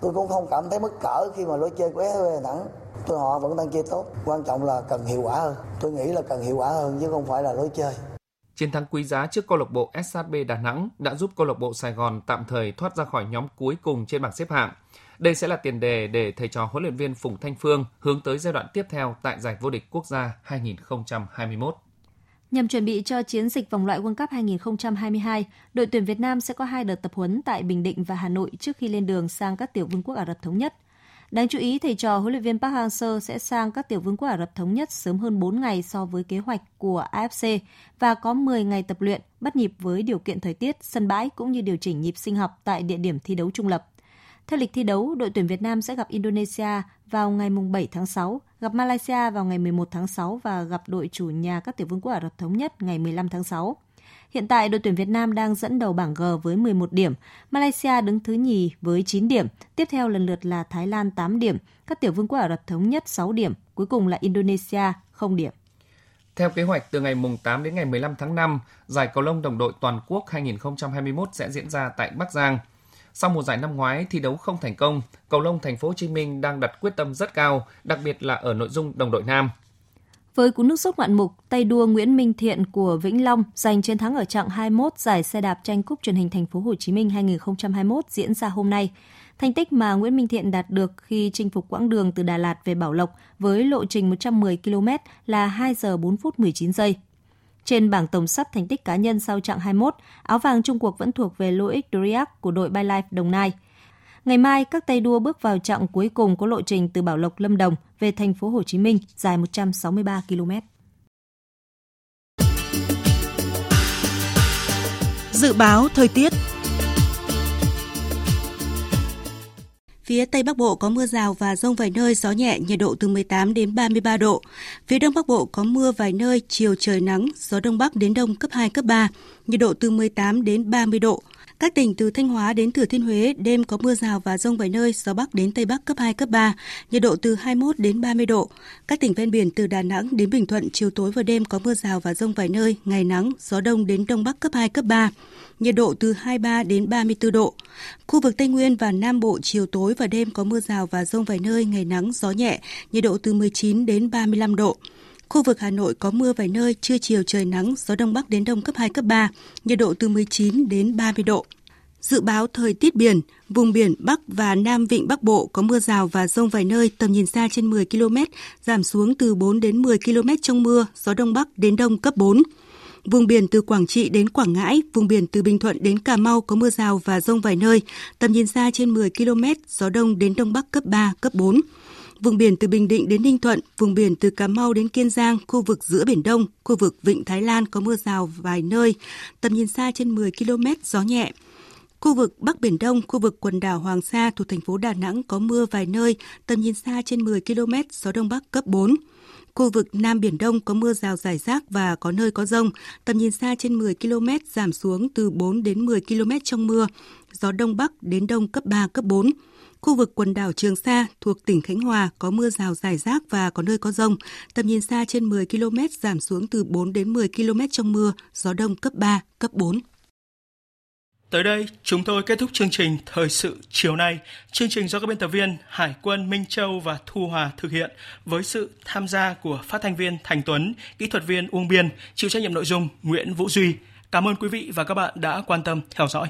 tôi cũng không cảm thấy mất cỡ khi mà lối chơi của SHB Đà Nẵng tôi họ vẫn đang chơi tốt quan trọng là cần hiệu quả hơn tôi nghĩ là cần hiệu quả hơn chứ không phải là lối chơi Chiến thắng quý giá trước câu lạc bộ SHB Đà Nẵng đã giúp câu lạc bộ Sài Gòn tạm thời thoát ra khỏi nhóm cuối cùng trên bảng xếp hạng. Đây sẽ là tiền đề để thầy trò huấn luyện viên Phùng Thanh Phương hướng tới giai đoạn tiếp theo tại giải vô địch quốc gia 2021. Nhằm chuẩn bị cho chiến dịch vòng loại World Cup 2022, đội tuyển Việt Nam sẽ có hai đợt tập huấn tại Bình Định và Hà Nội trước khi lên đường sang các tiểu vương quốc Ả Rập Thống Nhất. Đáng chú ý, thầy trò huấn luyện viên Park Hang-seo sẽ sang các tiểu vương quốc Ả Rập Thống Nhất sớm hơn 4 ngày so với kế hoạch của AFC và có 10 ngày tập luyện bắt nhịp với điều kiện thời tiết, sân bãi cũng như điều chỉnh nhịp sinh học tại địa điểm thi đấu trung lập. Theo lịch thi đấu, đội tuyển Việt Nam sẽ gặp Indonesia vào ngày 7 tháng 6, gặp Malaysia vào ngày 11 tháng 6 và gặp đội chủ nhà các tiểu vương quốc Ả Rập Thống Nhất ngày 15 tháng 6. Hiện tại, đội tuyển Việt Nam đang dẫn đầu bảng G với 11 điểm, Malaysia đứng thứ nhì với 9 điểm, tiếp theo lần lượt là Thái Lan 8 điểm, các tiểu vương quốc Ả Rập Thống Nhất 6 điểm, cuối cùng là Indonesia không điểm. Theo kế hoạch, từ ngày 8 đến ngày 15 tháng 5, giải cầu lông đồng đội toàn quốc 2021 sẽ diễn ra tại Bắc Giang. Sau mùa giải năm ngoái thi đấu không thành công, cầu lông thành phố Hồ Chí Minh đang đặt quyết tâm rất cao, đặc biệt là ở nội dung đồng đội nam. Với cú nước sút ngoạn mục, tay đua Nguyễn Minh Thiện của Vĩnh Long giành chiến thắng ở chặng 21 giải xe đạp tranh cúp truyền hình thành phố Hồ Chí Minh 2021 diễn ra hôm nay. Thành tích mà Nguyễn Minh Thiện đạt được khi chinh phục quãng đường từ Đà Lạt về Bảo Lộc với lộ trình 110 km là 2 giờ 4 phút 19 giây. Trên bảng tổng sắp thành tích cá nhân sau trạng 21, áo vàng Trung Quốc vẫn thuộc về Loic Doriac của đội Life Đồng Nai. Ngày mai, các tay đua bước vào chặng cuối cùng có lộ trình từ Bảo Lộc Lâm Đồng về thành phố Hồ Chí Minh dài 163 km. Dự báo thời tiết Phía Tây Bắc Bộ có mưa rào và rông vài nơi, gió nhẹ, nhiệt độ từ 18 đến 33 độ. Phía Đông Bắc Bộ có mưa vài nơi, chiều trời nắng, gió Đông Bắc đến Đông cấp 2, cấp 3, nhiệt độ từ 18 đến 30 độ. Các tỉnh từ Thanh Hóa đến Thừa Thiên Huế đêm có mưa rào và rông vài nơi, gió Bắc đến Tây Bắc cấp 2, cấp 3, nhiệt độ từ 21 đến 30 độ. Các tỉnh ven biển từ Đà Nẵng đến Bình Thuận chiều tối và đêm có mưa rào và rông vài nơi, ngày nắng, gió đông đến Đông Bắc cấp 2, cấp 3, nhiệt độ từ 23 đến 34 độ. Khu vực Tây Nguyên và Nam Bộ chiều tối và đêm có mưa rào và rông vài nơi, ngày nắng, gió nhẹ, nhiệt độ từ 19 đến 35 độ. Khu vực Hà Nội có mưa vài nơi, trưa chiều trời nắng, gió đông bắc đến đông cấp 2, cấp 3, nhiệt độ từ 19 đến 30 độ. Dự báo thời tiết biển, vùng biển Bắc và Nam Vịnh Bắc Bộ có mưa rào và rông vài nơi, tầm nhìn xa trên 10 km, giảm xuống từ 4 đến 10 km trong mưa, gió Đông Bắc đến Đông cấp 4. Vùng biển từ Quảng Trị đến Quảng Ngãi, vùng biển từ Bình Thuận đến Cà Mau có mưa rào và rông vài nơi, tầm nhìn xa trên 10 km, gió Đông đến Đông Bắc cấp 3, cấp 4. Vùng biển từ Bình Định đến Ninh Thuận, vùng biển từ Cà Mau đến Kiên Giang, khu vực giữa Biển Đông, khu vực Vịnh Thái Lan có mưa rào vài nơi, tầm nhìn xa trên 10 km, gió nhẹ. Khu vực Bắc Biển Đông, khu vực quần đảo Hoàng Sa thuộc thành phố Đà Nẵng có mưa vài nơi, tầm nhìn xa trên 10 km, gió Đông Bắc cấp 4. Khu vực Nam Biển Đông có mưa rào rải rác và có nơi có rông, tầm nhìn xa trên 10 km, giảm xuống từ 4 đến 10 km trong mưa, gió Đông Bắc đến Đông cấp 3, cấp 4. Khu vực quần đảo Trường Sa thuộc tỉnh Khánh Hòa có mưa rào rải rác và có nơi có rông, tầm nhìn xa trên 10 km, giảm xuống từ 4 đến 10 km trong mưa, gió Đông cấp 3, cấp 4. Tới đây, chúng tôi kết thúc chương trình Thời sự chiều nay. Chương trình do các biên tập viên Hải quân Minh Châu và Thu Hòa thực hiện với sự tham gia của phát thanh viên Thành Tuấn, kỹ thuật viên Uông Biên, chịu trách nhiệm nội dung Nguyễn Vũ Duy. Cảm ơn quý vị và các bạn đã quan tâm theo dõi.